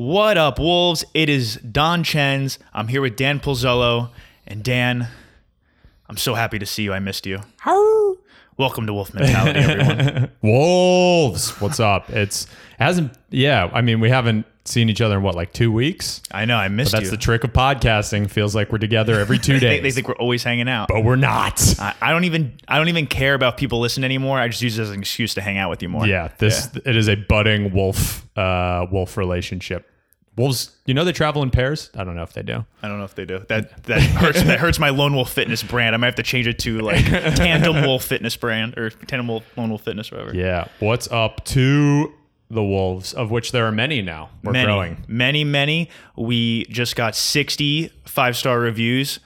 What up, Wolves? It is Don Chens. I'm here with Dan Pulzello. And Dan, I'm so happy to see you. I missed you. How? Welcome to Wolf Mentality, everyone. Wolves, what's up? It's hasn't yeah. I mean, we haven't seen each other in what like two weeks. I know, I missed That's you. the trick of podcasting. Feels like we're together every two they, days, they think we're always hanging out. but we're not. I, I don't even I don't even care about people listening anymore. I just use it as an excuse to hang out with you more. Yeah, this it is a budding wolf uh wolf relationship. Wolves, you know they travel in pairs. I don't know if they do. I don't know if they do. That that hurts that hurts my Lone Wolf Fitness brand. I might have to change it to like Tandem Wolf Fitness brand or Tandem Wolf Lone Wolf Fitness whatever. Yeah, what's up to the wolves, of which there are many now. We're many, growing. many, many. We just got 60 five star reviews.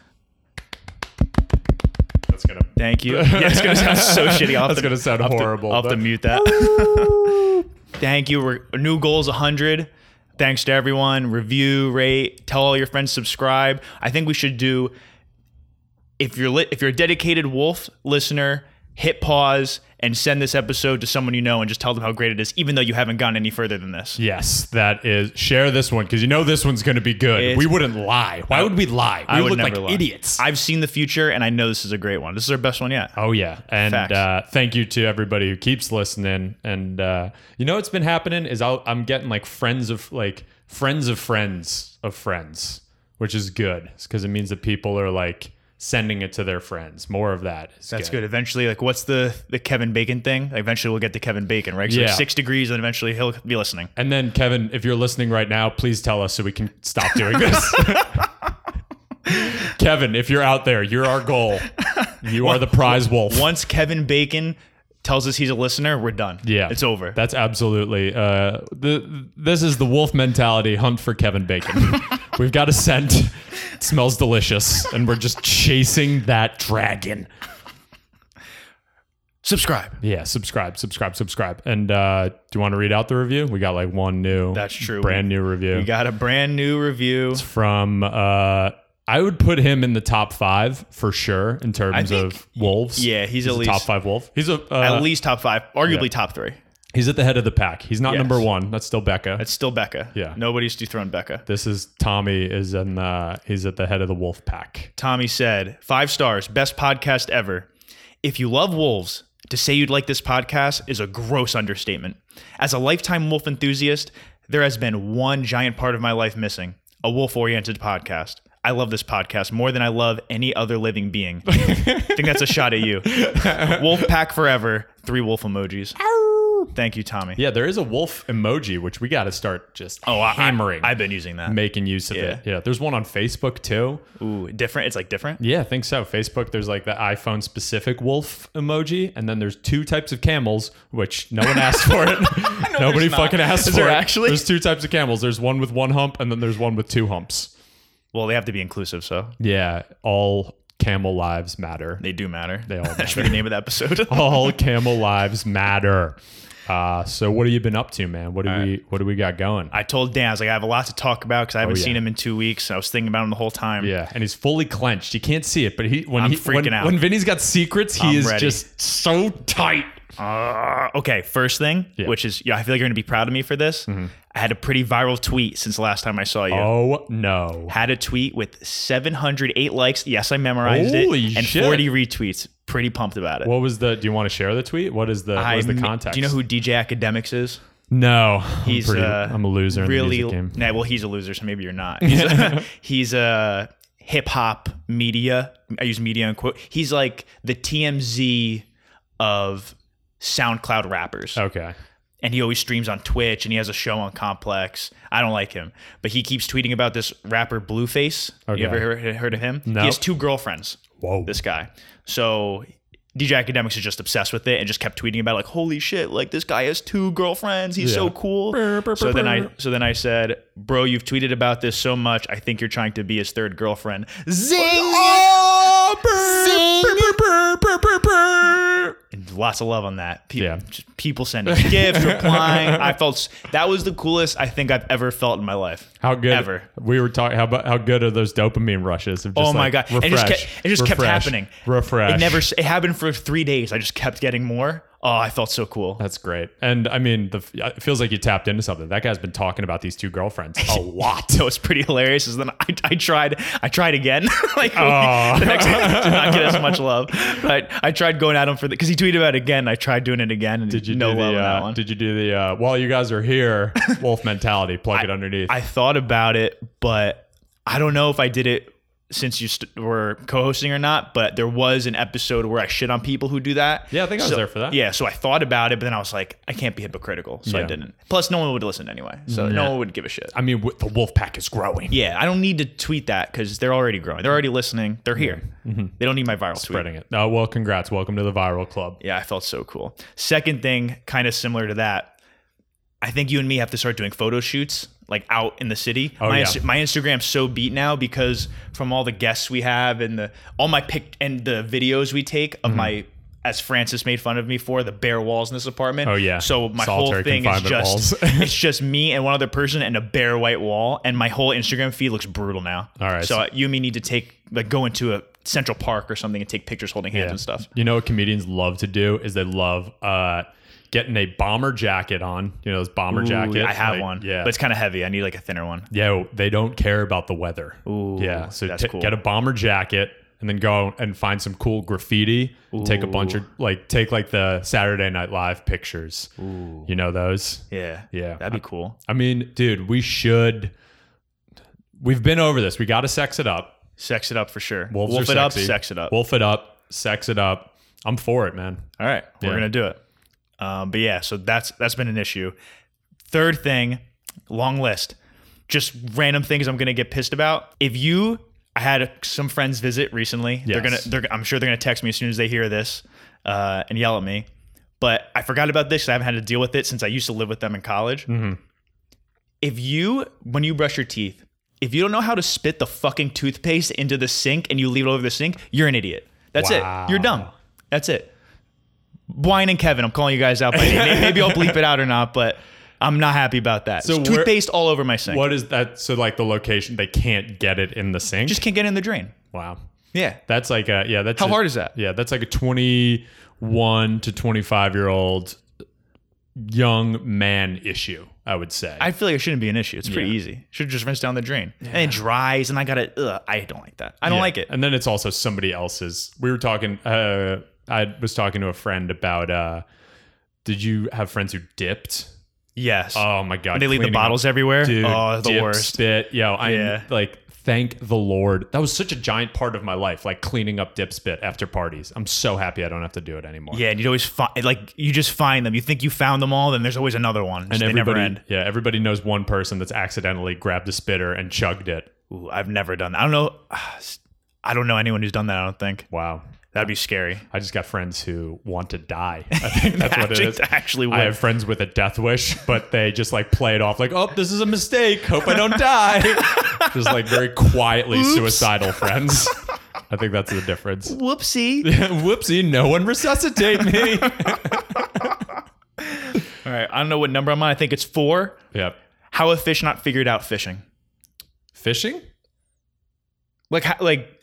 That's gonna Thank you. Yeah, it's gonna sound so shitty. I'll That's to- gonna sound to- horrible, I'll have to mute that. Thank you. We're new goals is 100. Thanks to everyone. Review, rate, tell all your friends, subscribe. I think we should do. If you're lit, if you're a dedicated Wolf listener, hit pause and send this episode to someone you know and just tell them how great it is, even though you haven't gone any further than this. Yes, that is. Share this one because you know this one's going to be good. It's- we wouldn't lie. Why would we lie? We I would look like lie. idiots. I've seen the future, and I know this is a great one. This is our best one yet. oh yeah, and uh, thank you to everybody who keeps listening. And uh, you know what's been happening is I'll, I'm getting like friends of like friends of friends of friends, which is good because it means that people are like sending it to their friends. More of that. Is That's good. Eventually, like, what's the the Kevin Bacon thing? Like, eventually, we'll get to Kevin Bacon, right? So Yeah. six degrees, and eventually he'll be listening. And then Kevin, if you're listening right now, please tell us so we can stop doing this. Kevin, if you're out there, you're our goal. You are the prize wolf. Once Kevin Bacon tells us he's a listener, we're done. Yeah, it's over. That's absolutely. Uh, the this is the wolf mentality. Hunt for Kevin Bacon. We've got a scent. It smells delicious, and we're just chasing that dragon. Subscribe. Yeah, subscribe, subscribe, subscribe. And uh, do you want to read out the review? We got like one new. That's true. Brand new review. We got a brand new review. It's from uh I would put him in the top five for sure in terms think- of wolves. yeah, he's at a least- top five wolf. He's a uh, At least top five, arguably yeah. top three. he's at the head of the pack. He's not Yes. number one. That's still Becca. It's still Becca. Yeah. nobody's dethroned Becca. this is Tommy is in uh he's at the head of the wolf pack. Tommy said, five stars, best podcast ever. If you love wolves, to say you'd like this podcast is a gross understatement. As a lifetime wolf enthusiast, there has been one giant part of my life missing a wolf oriented podcast. I love this podcast more than I love any other living being. I think that's a shot at you. Wolf pack forever, three wolf emojis. Thank you, Tommy. Yeah, there is a wolf emoji which we got to start just Oh, I, hammering, I, have been using that. making use of it. Yeah, there's one on Facebook too. Ooh, different. It's like different. Yeah, I think so. Facebook, there's like the iPhone specific wolf emoji, and then there's two types of camels, which no one asked for it. Nobody fucking asked Is for there it. actually? There's two types of camels. There's one with one hump, and then there's one with two humps. Well, they have to be inclusive, so Yeah, all camel lives matter. they do matter. They all That should be the name of the episode. all camel lives matter. Uh, so what have you been up to, man? What do we what do we got going? I told Dan, I was like, I have a lot to talk about because I haven't Oh, yeah. seen him in two weeks. I was thinking about him the whole time. yeah, and he's fully clenched. You can't see it, but he when I'm he freaking when, out. when Vinny's got secrets, he I'm is ready. just so tight. Uh, okay, first thing, Yeah. Mm-hmm. which is, yeah, I feel like you're going to be proud of me for this. I had a pretty viral tweet since the last time I saw you. Oh no. Had a tweet with 708 likes. Yes, I memorized Holy it. And shit. 40 retweets. Pretty pumped about it. What was the? Do you want to share the tweet? What is the? What is the context? Do you know who DJ Akademiks is? No, He's I'm, pretty, uh, I'm a loser in Really, the music game. Nah, well, he's a loser, so maybe you're not. He's a, he's a hip hop media. I use media in quote. He's like the TMZ of SoundCloud rappers, Okay. And he always streams on Twitch, and he has a show on Complex. I don't like him, but he keeps tweeting about this rapper Blueface. Okay. You ever heard, heard of him? No. He has two girlfriends. Whoa. This guy. So DJ Akademiks is just obsessed with it and just kept tweeting about it, like, holy shit, like this guy has two girlfriends. He's so Yeah. cool. Brr, brr, so brr, then I so then I said, bro, you've tweeted about this so much. I think you're trying to be his third girlfriend. Zing! And lots of love on that. People, Yeah. just people sending gifts, replying. I felt that was the coolest I think I've ever felt in my life. How good Ever. We were talking. How about how good are those dopamine rushes? Of just Oh my like, god! It just kept it just kept happening. Refresh. It never. It happened for three days. I just kept getting more Oh, I felt so cool. That's great. And I mean, the, it feels like you tapped into something. That guy's been talking about these two girlfriends a lot. So it's pretty hilarious. Is then I, I tried I tried again. like the next one did not get as much love. But I tried going at him for the because he tweeted about it again. I tried doing it again and Did you no do love the? Uh, one. did you do the? Uh, while you guys are here, wolf mentality. Plug it underneath. I thought about it, but I don't know if I did it since you st- were co-hosting or not. But there was an episode where I shit on people who do that. Yeah, I think I was there for that. Yeah, so I thought about it, but then I was like, I can't be hypocritical, so I didn't. Plus, no one would listen anyway, so no one would give a shit. I mean, the wolf pack is growing. Yeah, I don't need to tweet that because they're already growing. They're already listening. They're here. Mm-hmm. Mm-hmm. They don't need my viral tweet. Spreading it. Oh well, congrats. Welcome to the viral club. Yeah, I felt so cool. Second thing, kind of similar to that, I think you and me have to start doing photo shoots like out in the city. Oh, my, yeah. My Instagram's so beat now because from all the guests we have and the all my pic and the videos we take Mm-hmm. of my as Francis made fun of me for the bare walls in this apartment. Oh, yeah. So my Solitary whole thing is just it's just me and one other person and a bare white wall and my whole Instagram feed looks brutal now. All right, So, so- you and me need to take like go into a Central Park or something and take pictures holding hands and stuff. You know what comedians love to do is they love uh, getting a bomber jacket on. You know those bomber Ooh, jackets. I have Like, one. Yeah, But it's kind of heavy. I need like a thinner one. yeah. They don't care about the weather. Ooh, yeah. So t- cool. get a bomber jacket and then go and find some cool graffiti. Take a bunch of like take like the Saturday Night Live pictures. You know those. Yeah. Yeah. That'd be cool. I mean, dude, we should. We've been over this. We got to sex it up. Sex it up for sure. Wolves Wolf it up, sex it up. Wolf it up. Sex it up. I'm for it, man. All right, we're Yeah. gonna do it. Um, but yeah, so that's that's been an issue. Third thing, long list, just random things I'm gonna get pissed about. If you, I had some friends visit recently. They're gonna, they're, I'm sure they're gonna text me as soon as they hear this uh, and yell at me. But I forgot about this. I haven't had to deal with it since I used to live with them in college. Mm-hmm. If you, when you brush your teeth, if you don't know how to spit the fucking toothpaste into the sink and you leave it over the sink, you're an idiot. That's Wow. it. You're dumb. That's it. Wine and Kevin, I'm calling you guys out by name. Maybe I'll bleep it out or not, but I'm not happy about that. So where- toothpaste all over my sink. What is that? So like the location, they can't get it in the sink. Just can't get in the drain. wow. Yeah. That's like a yeah. That's How a- hard is that? Yeah, that's like a twenty-one to twenty-five year old young man issue. I would say. I feel like it shouldn't be an issue. It's pretty Yeah. easy. Should just rinse down the drain. And it dries, and I gotta. Ugh, I don't like that. I don't Yeah. like it. And then it's also somebody else's. We were talking. Uh, I was talking to a friend about. Uh, did you have friends who dipped? Yes. Oh my god! When they leave the cleaning up- bottles everywhere. Dude, oh, the dip worst. spit. Yo, I Yeah. like thank the Lord. That was such a giant part of my life, like cleaning up dip spit after parties. I'm so happy I don't have to do it anymore. Yeah, and you'd always find like you just find them. You think you found them all, then there's always another one. And Just- they never everybody, end. yeah, everybody knows one person that's accidentally grabbed a spitter and chugged it. Ooh, I've never done that. I don't know. I don't know anyone who's done that. I don't think Wow. That'd be scary. I just got friends who want to die. I think that's what it is. Actually- is. I have friends with a death wish, but they just like play it off like, oh, this is a mistake. Hope I don't die. just like very quietly suicidal friends. I think that's the difference. Whoopsie. Whoopsie, no one resuscitate me. All right, I don't know what number I'm on. I think it's four. yep. How have fish not figured out fishing? Fishing? Like, how, like,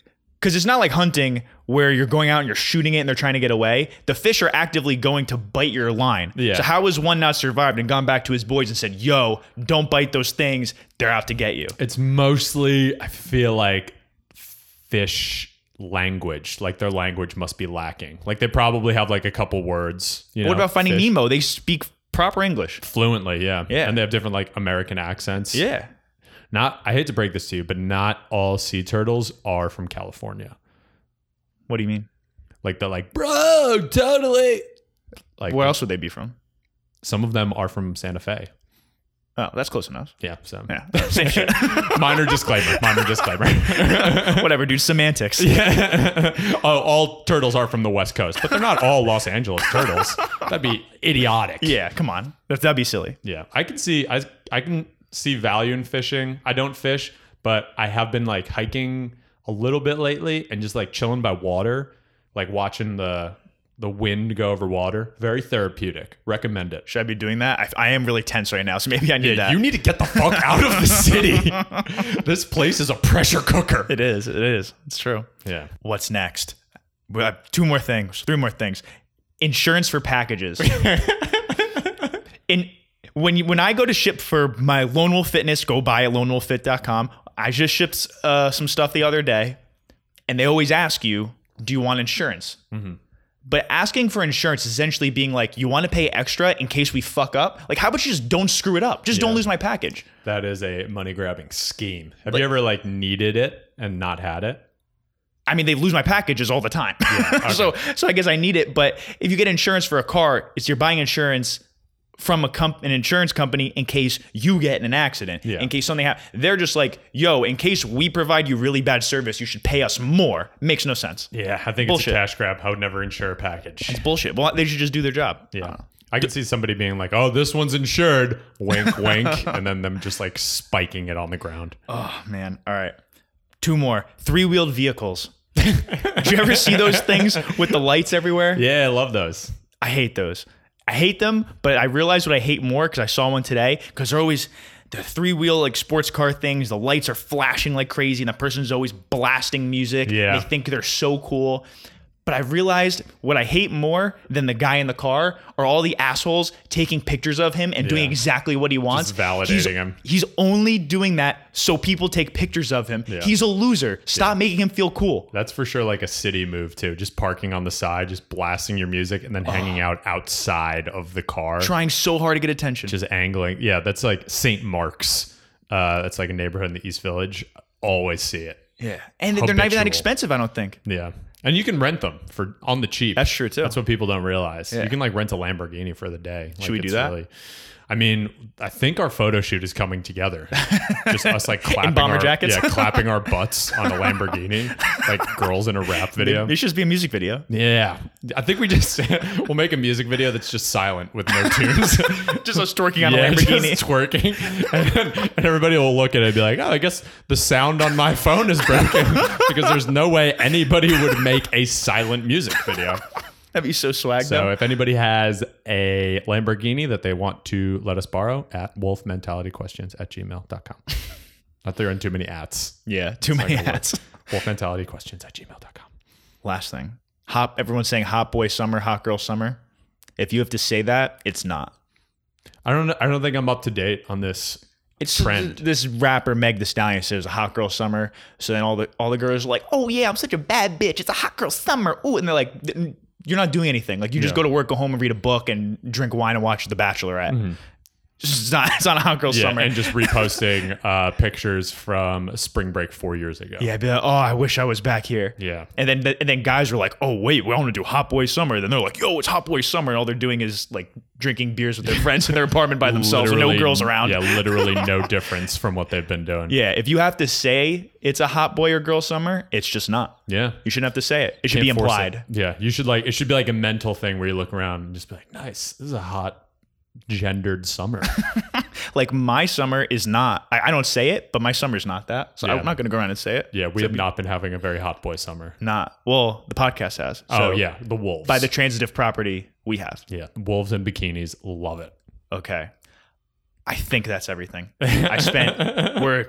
because it's not like hunting where you're going out and you're shooting it and they're trying to get away. The fish are actively going to bite your line. Yeah. So how has one not survived and gone back to his boys and said, "Yo, don't bite those things. They're out to get you." It's mostly, I feel like, fish language. Like their language must be lacking. Like they probably have like a couple words. You know, what about Finding fish- Nemo? They speak proper English. Fluently, yeah. Yeah. And they have different like American accents. Yeah. Not I hate to break this to you, but not all sea turtles are from California. What do you mean? Like they're like, bro, totally. Like Where else would they be from? some of them are from Santa Fe. Oh, that's close enough. Yeah. So Yeah, same shit. minor disclaimer. Minor disclaimer. Whatever, dude. Semantics. yeah. oh, all turtles are from the West Coast, but they're not all Los Angeles turtles. That'd be idiotic. Yeah, come on. That, that'd be silly. Yeah, I can see I I can see value in fishing. I don't fish, but I have been like hiking a little bit lately and just like chilling by water, like watching the the wind go over water. Very therapeutic. Recommend it. Should I be doing that? I, I am really tense right now, so maybe I need Yeah, that. you need to get the fuck out of the city. this place is a pressure cooker. it is. It is. It's true. Yeah. What's next? We have two more things, three more things. insurance for packages. In when you, when I go to ship for my Lone Wolf Fitness, go buy at lonewolffit.com. I just shipped uh, some stuff the other day, and they always ask you, "Do you want insurance?" But asking for insurance is essentially being like, "You want to pay extra in case we fuck up? Like, how about you just don't screw it up? Just don't lose my package." That is a money grabbing scheme. Have you ever like needed it and not had it? I mean, they lose my packages all the time. so, so I guess I need it. But if you get insurance for a car, it's you're buying insurance from a comp- an insurance company in case you get in an accident, Yeah. in case something happens. They're just like, yo, in case we provide you really bad service, you should pay us more. Makes no sense. Yeah, I think Bullshit. it's a cash grab. I would never insure a package. It's bullshit. Well, they should just do their job. Yeah. Uh, I could see somebody being like, "Oh, this one's insured." Wink, wink, and then them just like spiking it on the ground. Oh man. All right. Two more. Three wheeled vehicles. Did you ever see those things with the lights everywhere? Yeah, I love those. I hate those. I hate them, but I realize what I hate more because I saw one today because they're always the three wheel like sports car things. The lights are flashing like crazy, and the person's always blasting music. Yeah. They think they're so cool. But I realized what I hate more than the guy in the car are all the assholes taking pictures of him and doing Yeah. exactly what he wants. validating he's, him. He's only doing that so people take pictures of him. Yeah. He's a loser. Stop making him feel cool. That's for sure like a city move too. Just parking on the side, just blasting your music, and then hanging out outside of the car, Trying so hard to get attention. just angling. Yeah, that's like St. Mark's. Uh, that's like a neighborhood in the East Village. Always see it. yeah. And they're not even that Habitual. expensive, I don't think. Yeah. And you can rent them for on the cheap. That's true, too. That's what people don't realize. Yeah. You can like rent a Lamborghini for the day. Like, we do that? I mean, I think our photo shoot is coming together. Just us like clapping bomber our, jackets? Yeah, clapping our butts on a Lamborghini, like girls in a rap video. It should just be a music video. Yeah, I think we just we'll make a music video that's just silent with no tunes. Just us twerking on yeah, a Lamborghini. just twerking, and, and everybody will look at it and be like, "Oh, I guess the sound on my phone is broken because there's no way anybody would make a silent music video." That'd be so swag So though. if anybody has a Lamborghini that they want to let us borrow, at wolfmentalityquestions at gmail.com. Not throwing too many ats. Yeah, too many like a hats. Wolfmentalityquestions at gmail.com. Last thing. Hop everyone's saying hot boy summer, hot girl summer. If you have to say that, it's not. I don't. I don't think I'm up to date on this. It's Trend. This rapper Meg the Stallion says a hot girl summer. So then all the all the girls are like, "Oh yeah, I'm such a bad bitch. It's a hot girl summer." Ooh, and they're like, "You're not doing anything. Like you just go to work, go home, and read a book, and drink wine and watch The Bachelorette. Mm-hmm. It's not. It's not a hot girl Yeah, summer. and just reposting uh, pictures from spring break four years ago. yeah, I'd be like, "Oh, I wish I was back here." Yeah. And then and then guys were like, "Oh wait, we want to do Hot Boy Summer." Then they're like, "Yo, it's Hot Boy Summer." And all they're doing is like drinking beers with their friends in their apartment by themselves with no girls around. Yeah, literally no difference from what they've been doing. Yeah, if you have to say it's a hot boy or girl summer, it's just not. Yeah. You shouldn't have to say it. It should Can't be implied. Yeah, you should like it should be like a mental thing where you look around and just be like, "Nice, this is a hot gendered summer." Like my summer is not. I, I don't say it, but my summer's not that. So Yeah. I'm not going to go around and say it. yeah, we have not been having a very hot boy summer. Not. Well, the podcast has. Oh, so oh yeah, the wolves. By the transitive property, we have. yeah, wolves and bikinis, love it. Okay. I think that's everything. I spent. we're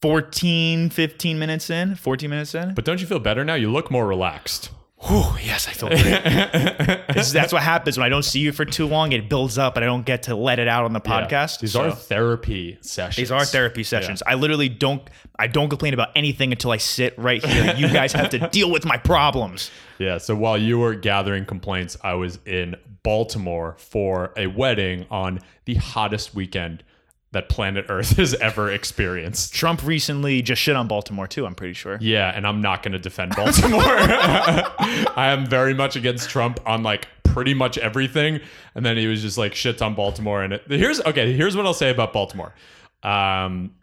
14, 15 minutes in. 14 minutes in. But don't you feel better now? You look more relaxed. Whew, yes, I feel great. That's what happens when I don't see you for too long. It builds up, and I don't get to let it out on the Yeah. podcast. These So- are therapy sessions. These are therapy sessions. I literally don't I don't complain about anything until I sit right here. You guys have to deal with my problems. Yeah. So while you were gathering complaints, I was in Baltimore for a wedding on the hottest weekend that planet Earth has ever experienced. Trump recently just shit on Baltimore too, I'm pretty sure. Yeah, and I'm not going to defend Baltimore. I am very much against Trump on like pretty much everything, and then he was just like shits on Baltimore. And it, here's okay. Here's what I'll say about Baltimore. Um,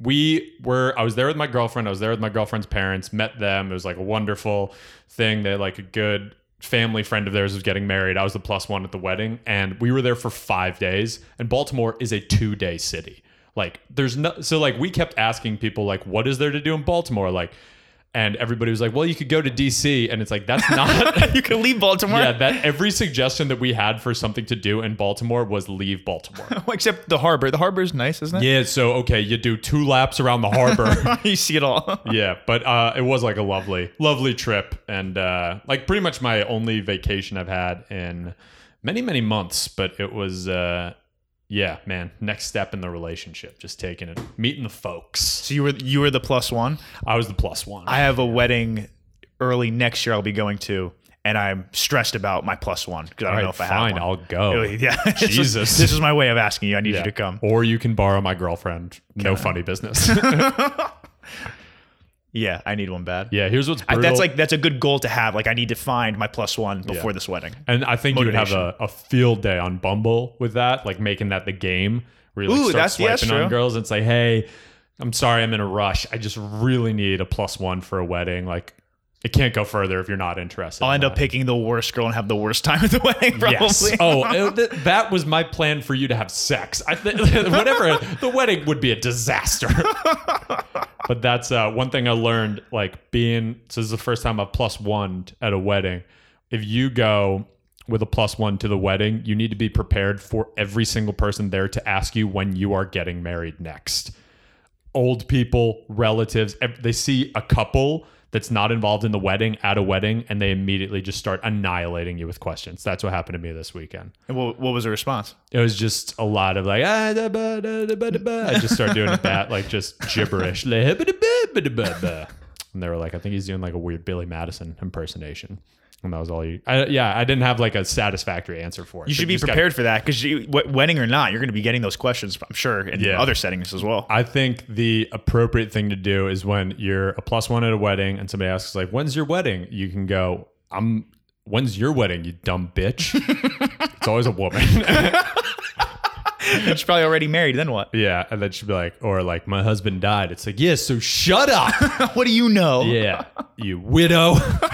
we were. I was there with my girlfriend. I was there with my girlfriend's parents. Met them. It was like a wonderful thing. They had like a good family friend of theirs was getting married. I was the plus one at the wedding, and we were there for five days. And Baltimore is a two day city. Like there's no so like we kept asking people like what is there to do in Baltimore like and everybody was like, "Well, you could go to DC," and it's like that's not. you can leave Baltimore. yeah, that every suggestion that we had for something to do in Baltimore was leave Baltimore. Except the harbor. The harbor is nice, isn't it? yeah, so okay, you do two laps around the harbor. you see it all. yeah, but uh, it was like a lovely, lovely trip, and uh, like pretty much my only vacation I've had in many, many months. But it was, uh, yeah, man, next step in the relationship, just taking it, meeting the folks. so you were you were the plus one. I was the plus one. I have a wedding early next year. I'll be going to, and I'm stressed about my plus one because I don't All know if I fine, have one. I'll go. yeah, Jesus. this is my way of asking you. I need Yeah. you to come. Or you can borrow my girlfriend. No funny business. Yeah, I need one bad. yeah, here's what's I, brutal. that's like that's a good goal to have. Like I need to find my plus one before this wedding. and I think you would have a, a field day on Bumble with that, like making that the game where you like Ooh, start that's- yeah, that's swiping on true. girls and say, hey, I'm sorry I'm in a rush. I just really need a plus one for a wedding. Like it can't go further if you're not interested. I'll in end up that. picking the worst girl and have the worst time at the wedding. Probably. Yes. Oh, it- th- that was my plan for you to have sex. I think whatever the wedding would be a disaster. but that's uh, one thing I learned. Like being so this is the first time I've plus one at a wedding. If you go with a plus one to the wedding, you need to be prepared for every single person there to ask you when you are getting married next. Old people, relatives, they see a couple that's not involved in the wedding at a wedding and they immediately just start annihilating you with questions. That's what happened to me this weekend. And what, what was the response? It was just a lot of like, ah, da, ba, da, da, ba, da, ba. I just started doing a bat, like just gibberish. Like, "Ha, ba, da, ba, ba, da, ba, ba." And they were like, I think he's doing like a weird Billy Madison impersonation. And that was all you. I, yeah, I didn't have like a satisfactory answer for it. You should be gotta- prepared for that because wedding or not, you're going to be getting those questions. I'm sure in Yeah. other settings as well. I think the appropriate thing to do is when you're a plus one at a wedding and somebody asks like, "When's your wedding?" You can go, "I'm." When's your wedding? You dumb bitch. it's always a woman. She's probably already married. Then what? yeah, and then she'd be like, or like, my husband died. It's like, yeah, so shut up. what do you know? yeah, you widow.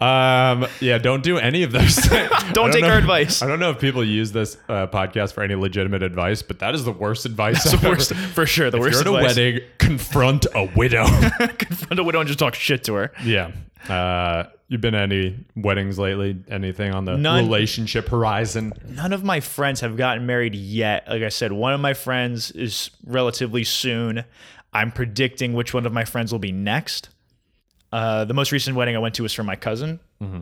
um, yeah, don't do any of those things. I Don't take know- our advice. I don't know if people use this uh, podcast for any legitimate advice, but that is the worst advice. I've the ever- worst, for sure. The If worst you're at a wedding, confront a widow. Confront a widow and just talk shit to her. yeah. Uh, you've been to any weddings lately? Anything on the None. relationship horizon? None of my friends have gotten married yet. Like I said, one of my friends is relatively soon. I'm predicting which one of my friends will be next. Uh, the most recent wedding I went to was for my cousin. Mm-hmm.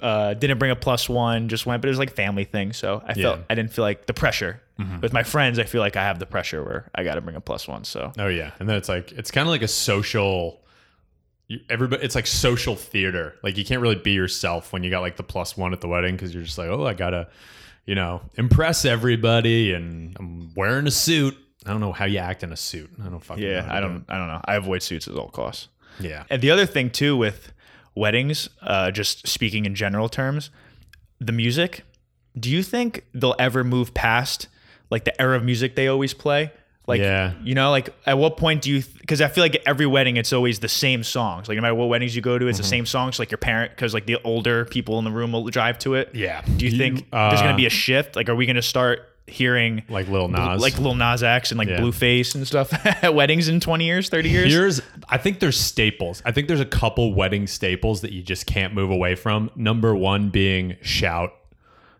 Uh, didn't bring a plus one, just went, but it was like family thing. So I felt Yeah. I didn't feel like the pressure. Mm-hmm. With my friends, I feel like I have the pressure where I got to bring a plus one. So Oh yeah, and then it's like it's kind of like a social. Everybody, it's like social theater. Like you can't really be yourself when you got like the plus one at the wedding because you're just like, oh, I gotta, you know, impress everybody, and I'm wearing a suit. I don't know how you act in a suit. I don't fucking. yeah, to I do don't I don't know. I avoid suits at all costs. Yeah, And the other thing too with weddings, uh, just speaking in general terms, the music. Do you think they'll ever move past like the era of music they always play? Like, Yeah. you know, like at what point do you? Because I feel like every wedding, it's always the same songs. Like no matter what weddings you go to, it's Mm-hmm. the same songs. Like your parent, because like the older people in the room will drive to it. yeah. Do you, think there's uh, going to be a shift? Like, are we going to start hearing like Lil Nas? like Lil Nas X and like Yeah. Blueface and stuff at weddings in 20 years, 30 years? Here's, I think there's staples. I think there's a couple wedding staples that you just can't move away from. Number one being shout.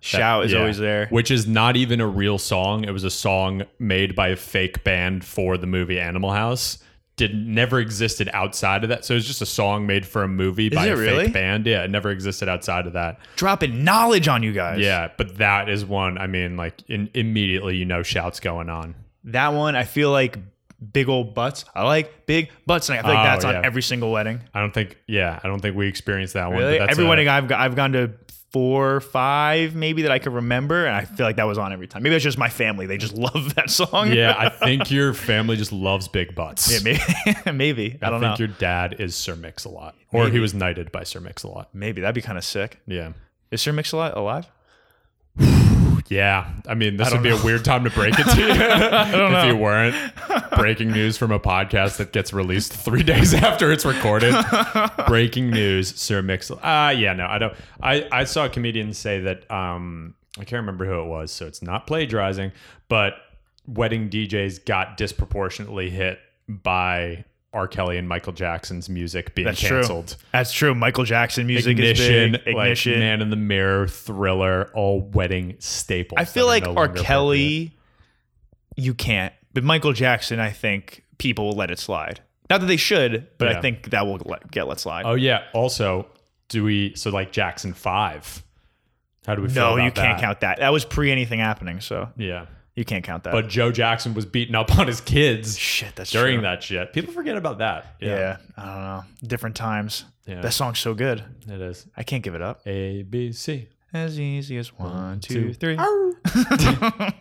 Shout is Yeah. always there. Which is not even a real song. It was a song made by a fake band for the movie Animal House. Did never existed outside of that. So it was just a song made for a movie by a really? fake band. Yeah, it never existed outside of that. Dropping knowledge on you guys. Yeah, but that is one. I mean, like in, immediately you know shouts going on. That one, I feel like big old butts. I like big butts, and I feel like Oh, that's on every single wedding. I don't think. Yeah, I don't think we experienced that one. Really, but that's every a- wedding I've I've gone to four, five, maybe that I could remember, and I feel like that was on every time. Maybe it's just my family; they just love that song. Yeah, I think your family just loves big butts. yeah, maybe, maybe. I I, don't think know. your dad is Sir Mix-a-Lot, or he was knighted by Sir Mix-a-Lot. Maybe that'd be kind of sick. Yeah, Is Sir Mix-a-Lot alive? yeah. I mean, this don't would be a weird time to break it to you if know. you weren't breaking news from a podcast that gets released three days after it's recorded. breaking news, Sir Mix. Ah, uh, yeah, no, I don't. I I saw a comedian say that. Um, I can't remember who it was, so it's not plagiarizing, but wedding DJs got disproportionately hit by R. Kelly and Michael Jackson's music being That's canceled. true. That's true. Michael Jackson music Ignition, is big. like Ignition. Man in the Mirror, Thriller, all wedding staples. I feel like no R. Kelly, you can't. But Michael Jackson, I think people will let it slide. Not that they should, but Yeah. I think that will let, get let slide. Oh yeah. Also, do we so like Jackson Five? How do we feel no, you can't count that. That was pre anything happening, so Yeah. You can't count that. But Joe Jackson was beating up on his kids shit, that's during true. that shit. People forget about that. Yeah. I don't know. Different times. Yeah. That song's so good. It is. I can't give it up. A B C. As easy as one, two, two. three.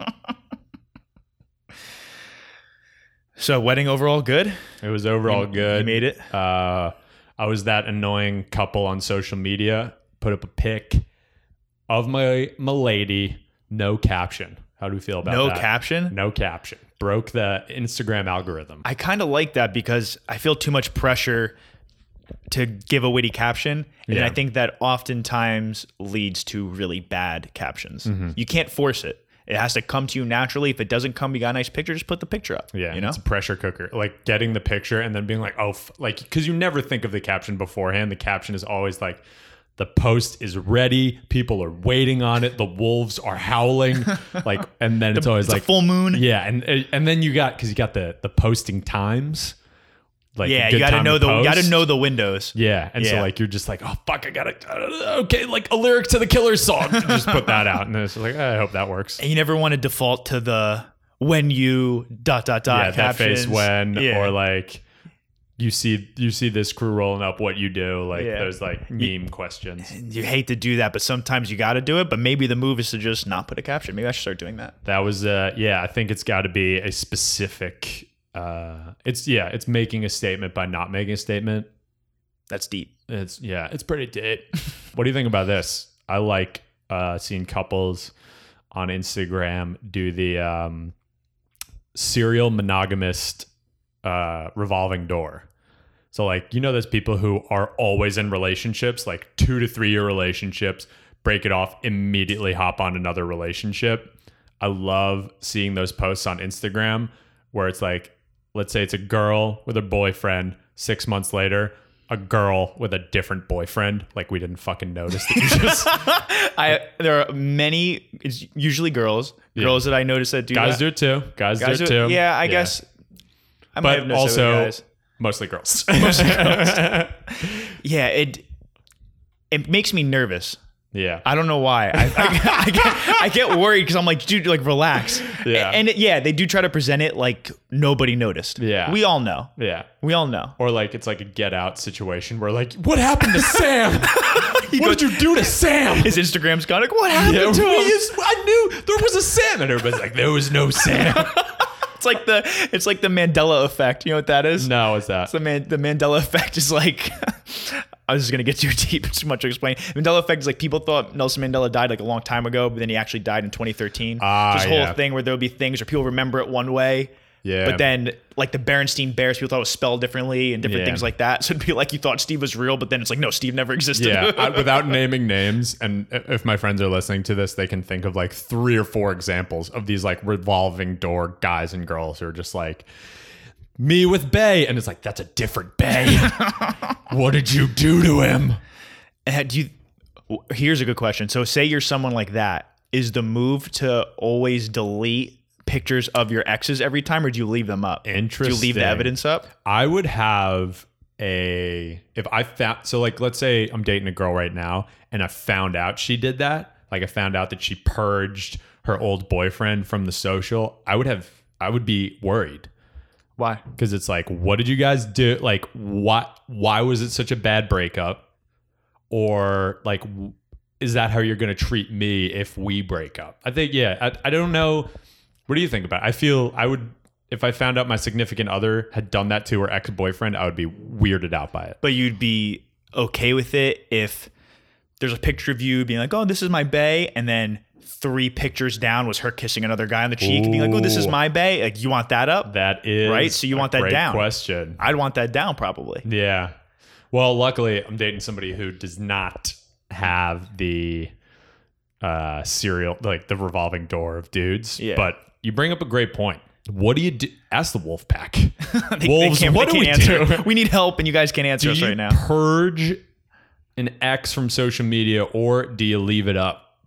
so wedding overall good. It was overall good. You made it. uh, I was that annoying couple on social media. Put up a pic of my my lady, no caption. How do we feel about that? No that? caption. No caption. Broke the Instagram algorithm. I kind of like that because I feel too much pressure to give a witty caption. And Yeah. I think that oftentimes leads to really bad captions. Mm-hmm. You can't force it. It has to come to you naturally. If it doesn't come, you got a nice picture, just put the picture up. Yeah, You know? it's a pressure cooker. Like getting the picture and then being like, oh, f-, like because you never think of the caption beforehand. The caption is always like, the post is ready. People are waiting on it. The wolves are howling. like, and then it's always It's like full moon. Yeah, and and then you got because you got the the posting times. Like Yeah, you got to know the you got to know the windows. Yeah, and so like you're just like, oh fuck, I gotta uh, okay, like a lyric to the killer song. just put that out, and it's like, I hope that works. And you never want to default to the when you dot dot dot yeah, that face captions. when Yeah. or like you see you see this crew rolling up, what you do? Like Yeah. those like meme questions. you hate to do that, but sometimes you got to do it. But maybe the move is to just not put a caption. Maybe I should start doing that. That was uh yeah, I think it's got to be a specific. uh It's yeah, it's making a statement by not making a statement. That's deep. It's yeah, it's pretty deep. what do you think about this? I like uh seeing couples on Instagram do the um serial monogamist uh revolving door. So like you know there's people who are always in relationships, like 2 to 3 year relationships, break it off, immediately hop on another relationship. I love seeing those posts on Instagram where it's like let's say it's a girl with a boyfriend, 6 months later a girl with a different boyfriend. Like we didn't fucking notice that you just I there are many. It's usually girls. Girls that I notice that do guys that. do it too. Guys, Guys do it do it. too. Yeah, I guess. I might have But noticed that with also guys. mostly girls. yeah, it it makes me nervous. yeah. I don't know why. I, I, I get, I get worried because I'm like, dude, like relax. Yeah. And it, yeah, they do try to present it like nobody noticed. Yeah. We all know. yeah. We all know. Or like it's like a get out situation where like, what happened to Sam? what did you do to Sam? His Instagram's gone like, what happened Yeah, to him? is- I knew there was a Sam, and everybody's like, there was no Sam. It's like the it's like the Mandela effect. You know what that is? no, what's that? The man, the Mandela effect is like. I was just gonna get too deep. Too much to explain. Mandela effect is like people thought Nelson Mandela died like a long time ago, but then he actually died in 2013. Ah, this whole yeah. thing where there would be things where people remember it one way, Yeah. but then like the Berenstein Bears, people thought it was spelled differently and different Yeah. things like that. So it'd be like you thought Steve was real, but then it's like no, Steve never existed. yeah, I, without naming names, and if my friends are listening to this, they can think of like three or four examples of these like revolving door guys and girls who are just like me with Bae, and it's like that's a different Bae. what did you do to him? Uh, do you, here's a good question. So, say you're someone like that. Is the move to always delete pictures of your exes every time, or do you leave them up? Interesting. Do you leave the evidence up? I would have a if I found so like let's say I'm dating a girl right now and I found out she did that, like I found out that she purged her old boyfriend from the social, I would have I would be worried Why? because it's like what did you guys do? Like what why was it such a bad breakup? Or like is that how you're going to treat me if we break up? I think yeah, I, I don't know what do you think about it? I feel I would if I found out my significant other had done that to her ex boyfriend, I would be weirded out by it. But you'd be okay with it if there's a picture of you being like, "Oh, this is my bae," and then three pictures down was her kissing another guy on the cheek, and being like, "Oh, this is my bae." Like, you want that up? That is Right, so you want that down. Question. I'd want that down probably. Yeah. Well, luckily, I'm dating somebody who does not have the uh serial like the revolving door of dudes. Yeah. But you bring up a great point. What do you do? Ask the wolf pack. They- they Wolves, can't- what they do we answer. do? We need help, and you guys can't answer Do us right now. purge an ex from social media or do you leave it up?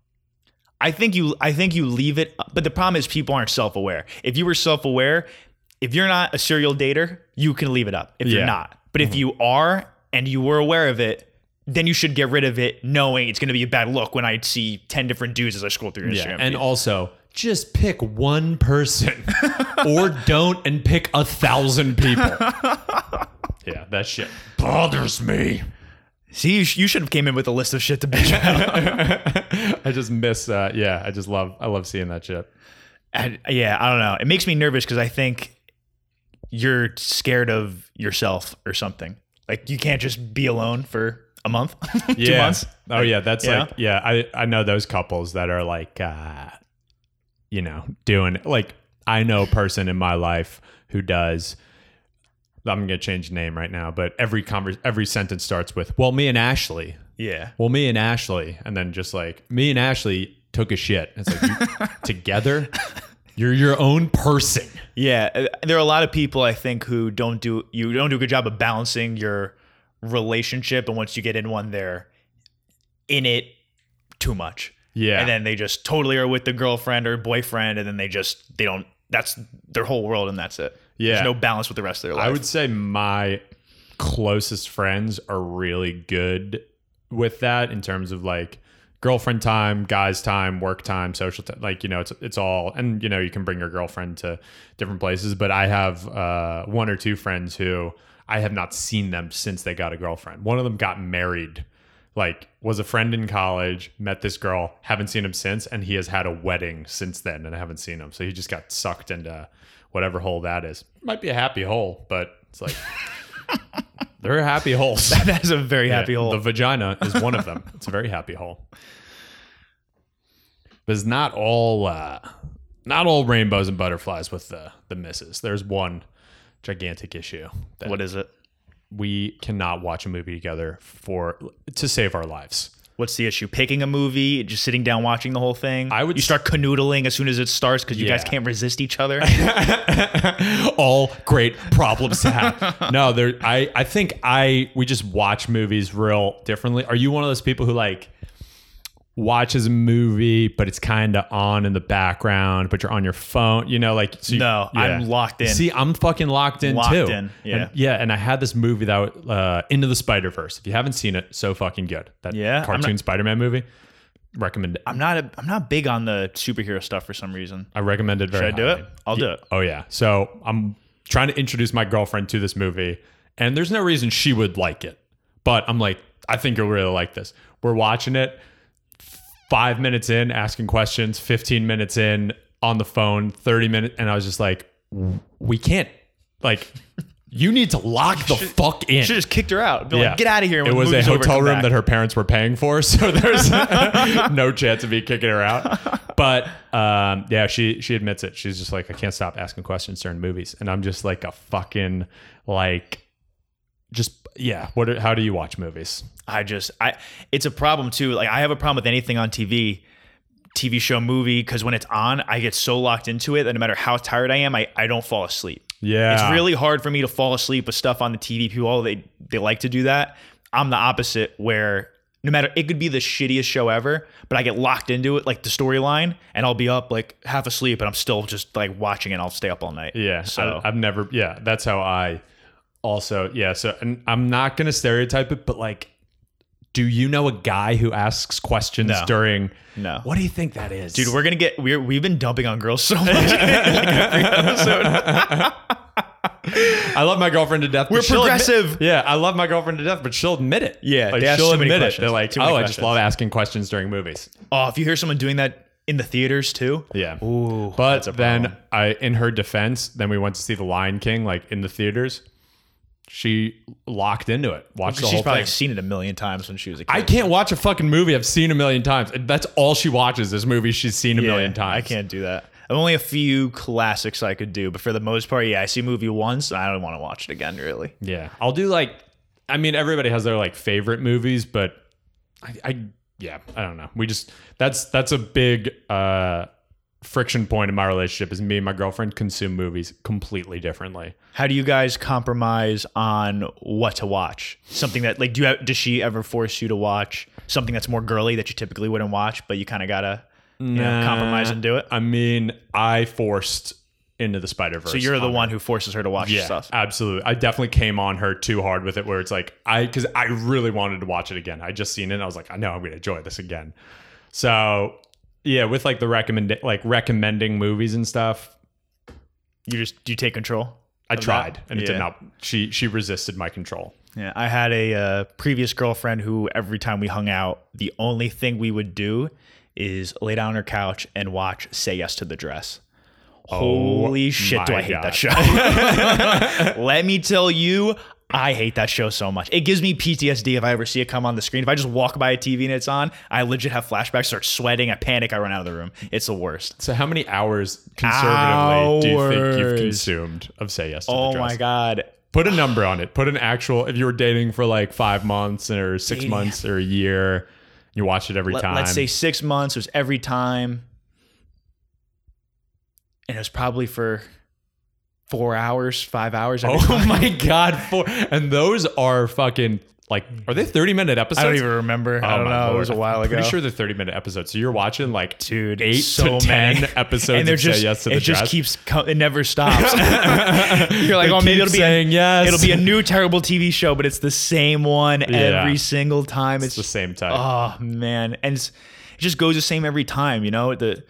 I think you I think you leave it but the problem is people aren't self-aware. If you were self-aware, if you're not a serial dater, you can leave it up. If Yeah. you're not. But if mm-hmm. you are and you were aware of it, then you should get rid of it knowing it's going to be a bad look when I see 10 different dudes as I scroll through your Yeah. Instagram. And also, just pick one person or don't and pick a thousand people. yeah, that shit bothers me. see you, sh- you should have came in with a list of shit to bitch about. I just miss uh yeah, I just love I love seeing that shit. And, yeah, I don't know. It makes me nervous cuz I think you're scared of yourself or something. Like you can't just be alone for a month, two yeah. months. Oh yeah, that's Yeah. like yeah, I I know those couples that are like uh you know, doing like I know a person in my life who does I'm gonna change the name right now, but every convers every sentence starts with, "Well, me and Ashley." Yeah. Well, me and Ashley, and then just like me and Ashley took a shit. It's like you, together, you're your own person. Yeah, uh, there are a lot of people I think who don't do you don't do a good job of balancing your relationship, and once you get in one, they're in it too much. Yeah, and then they just totally are with the girlfriend or boyfriend, and then they just they don't. That's their whole world, and that's it. Yeah. There's no balance with the rest of their life. I would say my closest friends are really good with that in terms of like girlfriend time, guys time, work time, social time. Like you know, it's it's all and you know you can bring your girlfriend to different places. But I have uh, one or two friends who I have not seen them since they got a girlfriend. One of them got married. Like was a friend in college, met this girl, haven't seen him since, and he has had a wedding since then, and I haven't seen him. So he just got sucked into whatever hole that is. Might be a happy hole, but it's like they're happy holes. that's a very happy Yeah, hole. The vagina is one of them. It's a very happy hole. But it's not all uh, not all rainbows and butterflies with the the misses. There's one gigantic issue that what is it? We cannot watch a movie together for to save our lives. What's the issue? Picking a movie, just sitting down watching the whole thing. I would You start canoodling as soon as it starts because you guys can't resist each other. all great problems to have. no, there. I I think I we just watch movies real differently. Are you one of those people who like watches a movie, but it's kind of on in the background, but you're on your phone? You know, like so you- No, I'm locked in. See, I'm fucking locked in Locked too. in, yeah. And- yeah. And I had this movie that uh, Into the Spider Verse. If you haven't seen it, so fucking good. That Yeah, cartoon not- Spider-Man movie. Recommend it. I'm not a, I'm not big on the superhero stuff for some reason. I recommend it very Should I do highly. it? I'll do it. Oh yeah. So I'm trying to introduce my girlfriend to this movie, and there's no reason she would like it. But I'm like, I think you'll really like this. We're watching it. Five minutes in, asking questions. Fifteen minutes in, on the phone. Thirty minutes, and I was just like, we can't. Like, you need to lock the fuck in. Should just kicked her out. Be like, get out of here. It was a movie's over, hotel room back." that her parents were paying for, so there's no chance of me kicking her out. But um, yeah, she she admits it. She's just like, I can't stop asking questions during movies, and I'm just like a fucking like, just yeah. What? are- How do you watch movies? I just I it's a problem too. Like I have a problem with anything on TV, TV show, movie, because when it's on, I get so locked into it that no matter how tired I am, I, I don't fall asleep. Yeah, It's really hard for me to fall asleep with stuff on the TV. People they they like to do that. I'm the opposite where no matter it could be the shittiest show ever, but I get locked into it, like the storyline, and I'll be up like half asleep and I'm still just like watching it and I'll stay up all night. Yeah. So I, I've never. Yeah, that's how I. Also, yeah. So, and I'm not gonna stereotype it, but like, do you know a guy who asks questions No. during? No. What do you think that is, Dude, we're gonna get we're we've been dumping on girls so much. like every episode. I love my girlfriend to death. but We're she'll admit- progressive. yeah, I love my girlfriend to death, but she'll admit it. Yeah, like they ask she'll too many admit it. questions. They're like, Too oh, many I just questions. love asking questions during movies. Oh, if you hear someone doing that in the theaters too, Yeah. Ooh, but that's a then problem. I, in her defense, then we went to see The Lion King, like in the theaters. She locked into it. Watched the she's whole probably thing. seen it a million times when she was a kid. I can't watch a fucking movie I've seen a million times. That's all she watches is movies she's seen a Yeah, million times. I can't do that. I'm only a few classics I could do, but for the most part, yeah, I see a movie once, and I don't want to watch it again. Really, Yeah, I'll do like. I mean, everybody has their like favorite movies, but I, I yeah, I don't know. We just that's that's a big uh friction point in my relationship is me and my girlfriend consume movies completely differently. How do you guys compromise on what to watch? Something that like do you have, does she ever force you to watch something that's more girly that you typically wouldn't watch, but you kind of gotta you know, compromise and do it? I mean, I forced into the Spider Verse. So you're the one who forces her to watch Yeah, stuff. absolutely. I definitely came on her too hard with it, where it's like I because I really wanted to watch it again. I just seen it, and I was like, I know I'm gonna enjoy this again. So yeah, with like the recommend like recommending movies and stuff, You just do you take control? I of that? tried, and it Yeah. did not. She she resisted my control. Yeah, I had a uh, previous girlfriend who every time we hung out, the only thing we would do is lay down on her couch and watch Say Yes to the Dress. Holy shit, do I hate God. that show. Let me tell you, I hate that show so much. It gives me PTSD if I ever see it come on the screen. If I just walk by a TV and it's on, I legit have flashbacks, start sweating, I panic, I run out of the room. It's the worst. So how many hours conservatively do you think you've consumed of Say Yes to the Oh Dress? my god. Put a number on it. Put an actual. If you were dating for like five months or six Dating. months or a year, you watch it every time. Let's say six months was every time. And it was probably for four hours, five hours. Oh time. my god! four! and those are fucking like are they thirty minute episodes? I don't even remember. I Oh don't my know. It was a while I'm ago. Pretty sure they're thirty minute episodes. So you're watching like Dude, eight so to many. ten episodes and they're just Say Yes to the it just Dress. keeps co- it never stops. You're like, They oh, maybe it'll be saying a, yes. It'll be a new terrible TV show, but it's the same one Yeah. every single time. It's It's, the same time. oh man, and it's, it just goes the same every time. You know the.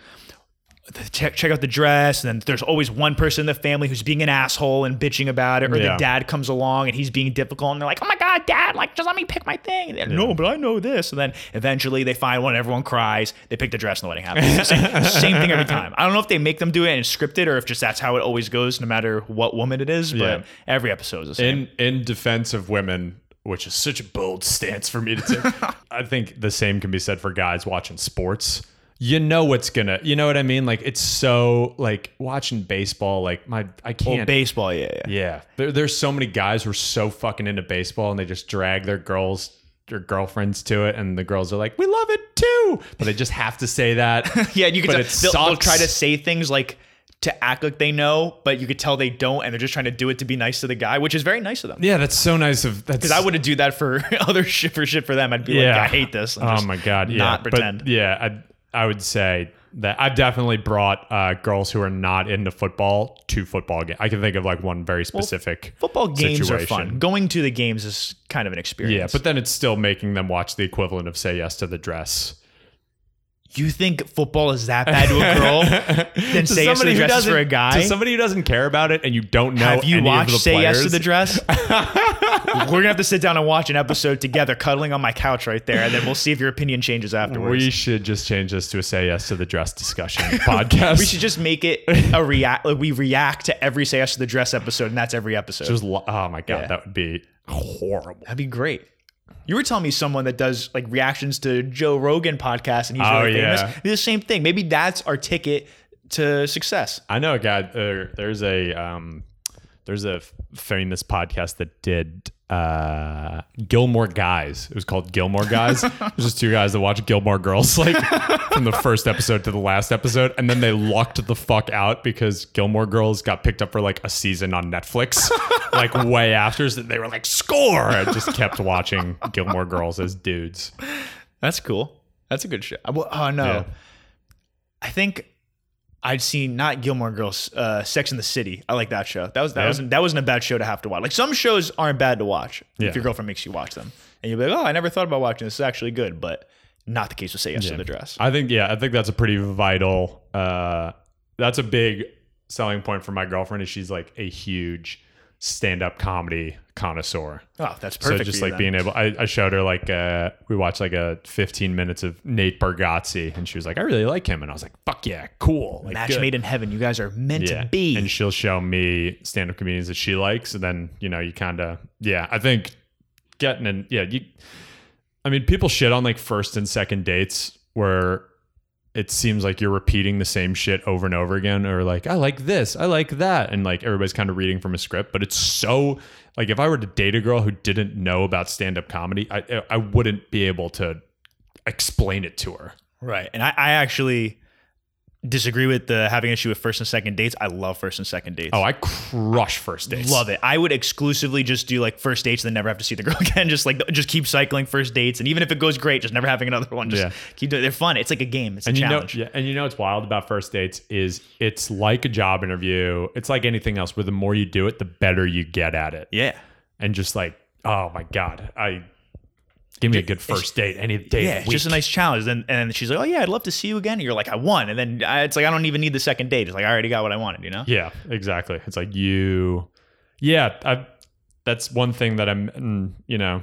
Check, check out the dress, and then there's always one person in the family who's being an asshole and bitching about it, or Yeah. the dad comes along and he's being difficult, and they're like, "Oh my god, dad! Like, just let me pick my thing." They're, No, but I know this. And then eventually they find one, everyone cries, they pick the dress, and the wedding happens. The same, same thing every time. I don't know if they make them do it and it's scripted, or if just that's how it always goes, no matter what woman it is. But Yeah. every episode is the same. in in defense of women, which is such a bold stance for me to take, I think the same can be said for guys watching sports. You know what's gonna, you know what I mean? Like it's so like watching baseball. Like my, I can't. Oh baseball, yeah, yeah. yeah, there, there's so many guys who are so fucking into baseball and they just drag their girls, their girlfriends to it, and the girls are like, "We love it too," but they just have to say that. Yeah, you can But tell, they'll, they'll try to say things like to act like they know, but you could tell they don't, and they're just trying to do it to be nice to the guy, which is very nice of them. Yeah, that's so nice of that's. Because I wouldn't do that for other shit for shit for them. I'd be Yeah. like, I hate this. Oh my god! Yeah, not but pretend. yeah, I I would say that I've definitely brought uh, girls who are not into football to football games. I can think of like one very specific Football games are situation. fun. Going to the games is kind of an experience. Yeah, but then it's still making them watch the equivalent of say yes to the dress. You think football is that bad to a girl? then say yes to the dress for a guy. To somebody who doesn't care about it and you don't know Have you watched Say Yes to the Dress? We're gonna have to sit down and watch an episode together, cuddling on my couch right there, and then we'll see if your opinion changes afterwards. We should just change this to a say yes to the dress discussion podcast. We should just make it a react. Like we react to every say yes to the dress episode, and that's every episode. just lo- oh my god, Yeah. that would be horrible. That'd be great. You were telling me someone that does like reactions to Joe Rogan podcast, and he's Oh, really famous. yeah. The same thing. Maybe that's our ticket to success. I know a guy. Uh, there's a um, there's a famous podcast that did uh, Gilmore Guys. It was called Gilmore Guys. it was just two guys that watch Gilmore Girls, like from the first episode to the last episode, and then they locked the fuck out because Gilmore Girls got picked up for like a season on Netflix, like way after. So they were like, "Score!" I just kept watching Gilmore Girls as dudes. That's cool. That's a good show. Oh no, Yeah. I think I'd seen not Gilmore Girls, uh, Sex in the City. I like that show. That was that Yeah. wasn't that wasn't a bad show to have to watch. Like some shows aren't bad to watch Yeah. if your girlfriend makes you watch them, and you'll be like, oh, I never thought about watching this. It's actually good, but not the case with Say Yes to the Dress. I think yeah, I think that's a pretty vital. Uh, that's a big selling point for my girlfriend. Is she's like a huge stand-up comedy connoisseur. Oh, that's perfect. So just like then. being able, I, I showed her like uh, we watched like a 15 minutes of Nate Bargatze, and she was like, I really like him, and I was like, fuck yeah, cool, like, match good. made in heaven. You guys are meant yeah. to be. And she'll show me stand-up comedians that she likes, and then you know you kind of yeah. I think getting in yeah you. I mean, people shit on like first and second dates where it seems like you're repeating the same shit over and over again, or like I like this, I like that, and like everybody's kind of reading from a script. But it's so like if I were to date a girl who didn't know about stand-up comedy, I I wouldn't be able to explain it to her. Right. And I, I actually disagree with the having an issue with first and second dates. I love first and second dates. Oh, I crush first dates. Love it. I would exclusively just do like first dates and then never have to see the girl again. Just like just keep cycling first dates, and even if it goes great, just never having another one. Just Yeah. keep doing. They're fun. It's like a game. It's a And know, challenge. yeah, and you know what's wild about first dates is it's like a job interview. It's like anything else where the more you do it, the better you get at it. yeah. And just like, oh my god, I give me a good first date any day. Yeah, just a nice challenge. And and she's like, "Oh yeah, I'd love to see you again." And you're like, "I won." And then I, it's like I don't even need the second date. It's like I already got what I wanted. You know? Yeah, exactly. It's like you, yeah. I, that's one thing that I'm, mm, you know,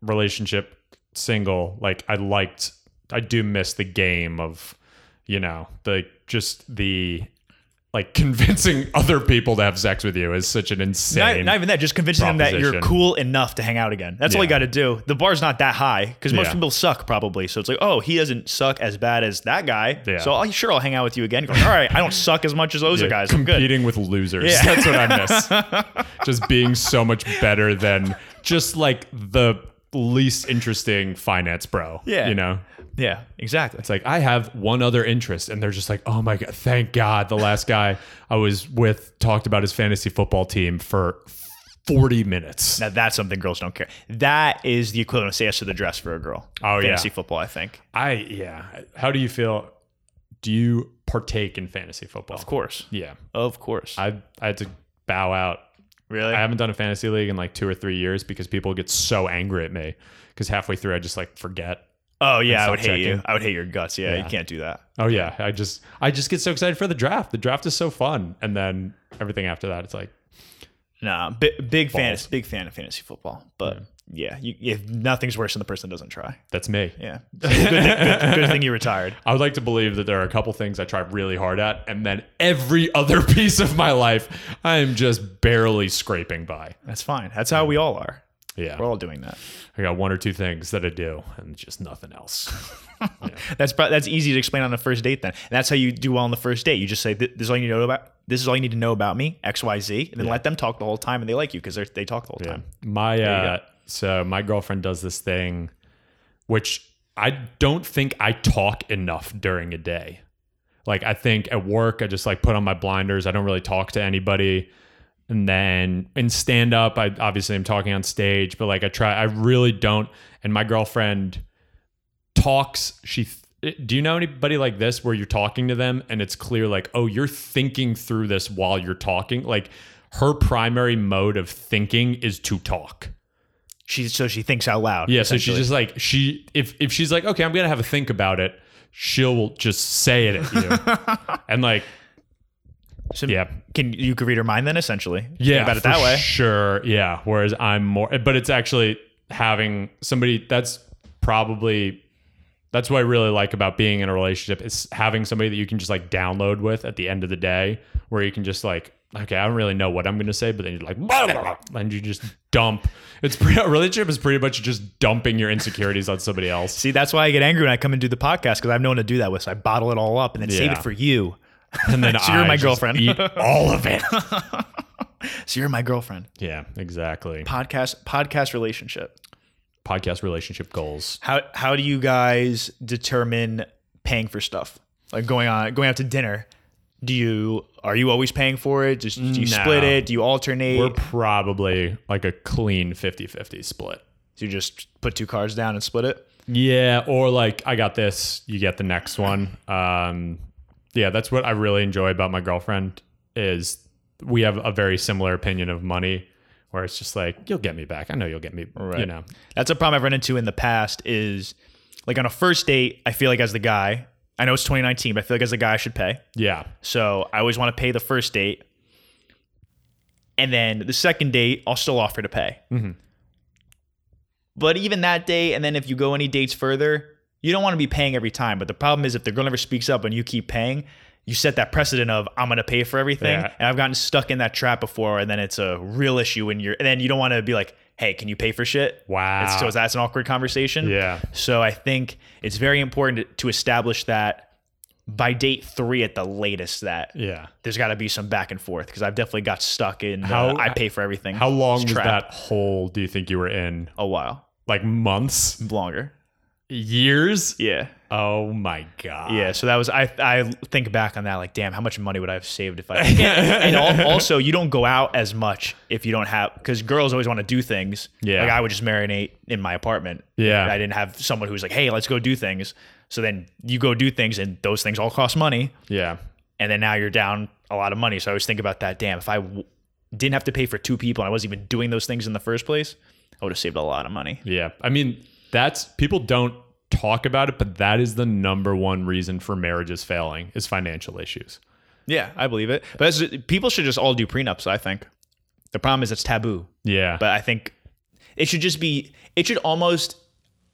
relationship single. Like I liked, I do miss the game of, you know, the just the like convincing other people to have sex with you is such an insane. not even that, just convincing them that you're cool enough to hang out again. That's all you got to do. The bar's not that high because most Yeah. people suck probably. So it's like, oh, he doesn't suck as bad as that guy. Yeah. So I'll, sure, I'll hang out with you again. You're all right, I don't suck as much as those Yeah, guys. I'm good. competing with losers. Yeah. That's what I miss. just being so much better than just like the least interesting finance bro. Yeah. You know? Yeah, exactly. It's like I have one other interest, and they're just like, "Oh my god, thank God!" The last guy I was with talked about his fantasy football team for forty minutes. Now that's something girls don't care. That is the equivalent of say yes to the dress for a girl. Oh, yeah. fantasy football. I think. I yeah. How do you feel? Do you partake in fantasy football? Of course, Yeah, of course. I I had to bow out. really? I haven't done a fantasy league in like two or three years because people get so angry at me because halfway through I just like forget. Oh yeah, I would hate you. I would hate your guts. Yeah, Yeah. you can't do that. Oh yeah, I just I just get so excited for the draft. The draft is so fun, and then everything after that, it's like Nah, big, big fan. Balls. Big fan of fantasy football. But yeah, you, if nothing's worse than the person doesn't try. that's me. Yeah, good, good, good thing you retired. I would like to believe that there are a couple things I try really hard at, and then every other piece of my life, I am just barely scraping by. That's fine. That's how we all are. Yeah, We're all doing that. I got one or two things that I do, and just nothing else. That's that's easy to explain on the first date. Then and that's how you do well on the first date. You just say, "This is all you need to know about. This is all you need to know about me, XYZ, and then let them talk the whole time, and they like you because they talk the whole time. My uh, so my girlfriend does this thing, which I don't think I talk enough during a day. Like I think at work, I just like put on my blinders. I don't really talk to anybody. And then in stand up, I obviously i'm talking on stage, but like I try, I really don't. And my girlfriend talks. She, do you know anybody like this where you're talking to them and it's clear like, oh, you're thinking through this while you're talking? Like her primary mode of thinking is to talk. She so she thinks out loud. Yeah, so she's just like she if if she's like, okay, I'm gonna have a think about it, she'll just say it at you, and like, So yeah, Can you could read her mind then? Essentially, Think yeah, about it that way. sure, yeah. Whereas I'm more, but it's actually having somebody that's probably that's what I really like about being in a relationship is having somebody that you can just like download with at the end of the day, where you can just like, okay, I don't really know what I'm gonna say, but then you're like, blah, blah, blah, and you just dump. It's pretty, a relationship is pretty much just dumping your insecurities on somebody else. See, that's why I get angry when I come and do the podcast because I have no one to do that with. So I bottle it all up and then save it for you. and then So you're I my girlfriend. eat all of it. So you're my girlfriend. yeah, exactly. Podcast podcast relationship. Podcast relationship goals. How how do you guys determine paying for stuff? Like going on going out to dinner. Do you are you always paying for it? Just do you No. split it? Do you alternate? We're probably like a clean 50-50 split. So you just put two cards down and split it? Yeah, or like I got this, you get the next one. Um yeah, that's what I really enjoy about my girlfriend is we have a very similar opinion of money where it's just like you'll get me back. I know you'll get me, you know. That's a problem I've run into in the past is like on a first date, I feel like as the guy, I know it's 2019, but I feel like as a guy I should pay. Yeah. So I always want to pay the first date. And then the second date, I'll still offer to pay. Mm-hmm. But even that day, and then if you go any dates further, you don't want to be paying every time. But the problem is if the girl never speaks up and you keep paying, you set that precedent of I'm gonna pay for everything. Yeah. And I've gotten stuck in that trap before, and then it's a real issue when you're and then you don't want to be like, hey, can you pay for shit? Wow. It's, so that's an awkward conversation. Yeah. So I think it's very important to, to establish that by date three at the latest that Yeah. there's got to be some back and forth because I've definitely got stuck in How- I pay for everything. How long was that hole do you think you were in? A while Like months? longer. Years? Yeah. Oh my god. Yeah, so that was I. I think back on that like, damn, how much money would I have saved if I? and al- also, you don't go out as much if you don't have because girls always want to do things. Yeah. like I would just marinate in my apartment. Yeah. I didn't have someone who's like, hey, let's go do things. So then you go do things, and those things all cost money, Yeah. and then now you're down a lot of money. So I always think about that. Damn, if I w- didn't have to pay for two people and I wasn't even doing those things in the first place, I would have saved a lot of money. Yeah. I mean, that's people don't talk about it, but that is the number one reason for marriages failing is financial issues. Yeah, I believe it. But people should just all do prenups. I think the problem is it's taboo. Yeah. but I think it should just be it should almost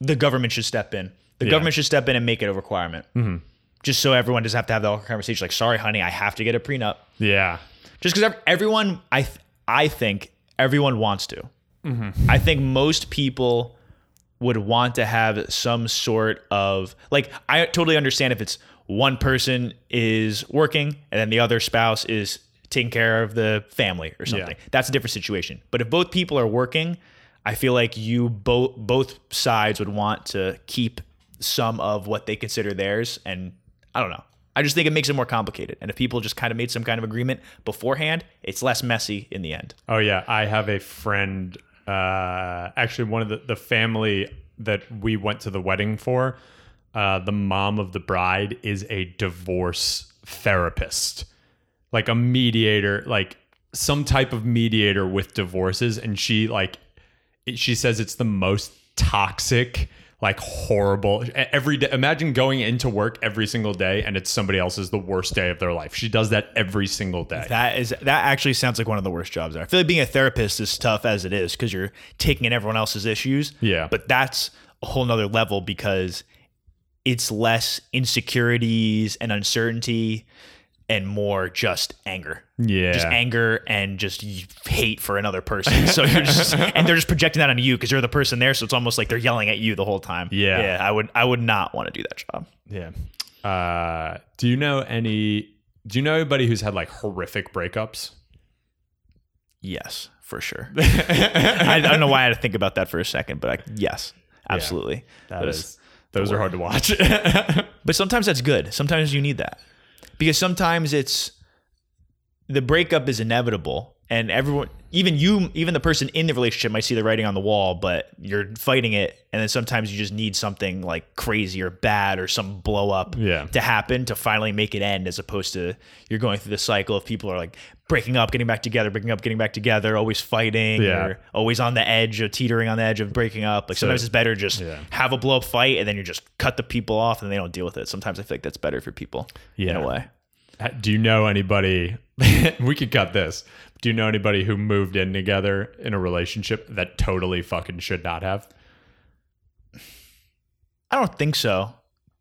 the government should step in. The Yeah. government should step in and make it a requirement. Mm-hmm. Just so everyone doesn't have to have the conversation like, sorry, honey, I have to get a prenup. yeah. Just because everyone, I th- I think everyone wants to. I think most people would want to have some sort of like. I totally understand if it's one person is working and then the other spouse is taking care of the family or something. That's a different situation. But if both people are working, I feel like you both both sides would want to keep some of what they consider theirs and I don't know. I just think it makes it more complicated. And if people just kind of made some kind of agreement beforehand, it's less messy in the end. Oh yeah, I have a friend. Uh, actually, one of the the family that we went to the wedding for. Uh, the mom of the bride is a divorce therapist, like a mediator, like some type of mediator with divorces, and she like she says it's the most toxic like horrible every day imagine going into work every single day and it's somebody else's the worst day of their life she does that every single day That is that actually sounds like one of the worst jobs there. I feel like being a therapist is tough as it is because you're taking in everyone else's issues. Yeah. But that's a whole nother level because it's less insecurities and uncertainty and more just anger. yeah Just anger and just hate for another person. So you're just and they're just projecting that on you because you're the person there. So it's almost like they're yelling at you the whole time. Yeah. Yeah. I would I would not want to do that job. Yeah. Uh, do you know any? Do you know anybody who's had like horrific breakups? Yes, for sure. I, I don't know why I had to think about that for a second, but I, yes, absolutely. That That is. is- Those are hard to watch. But sometimes that's good. Sometimes you need that because sometimes it's the breakup is inevitable, and everyone, even you, even the person in the relationship might see the writing on the wall, but you're fighting it, and then sometimes you just need something like crazy or bad or some blow up Yeah. to happen to finally make it end, as opposed to you're going through the cycle of people are like breaking up, getting back together, breaking up, getting back together, always fighting, Yeah. or always on the edge of teetering on the edge of breaking up. Like sometimes it's better just Yeah. have a blow up fight and then you just cut the people off and they don't deal with it. Sometimes I feel like that's better for people yeah. in a way. do you know anybody? we could cut this. Do you know anybody who moved in together in a relationship that totally fucking should not have? I don't think so.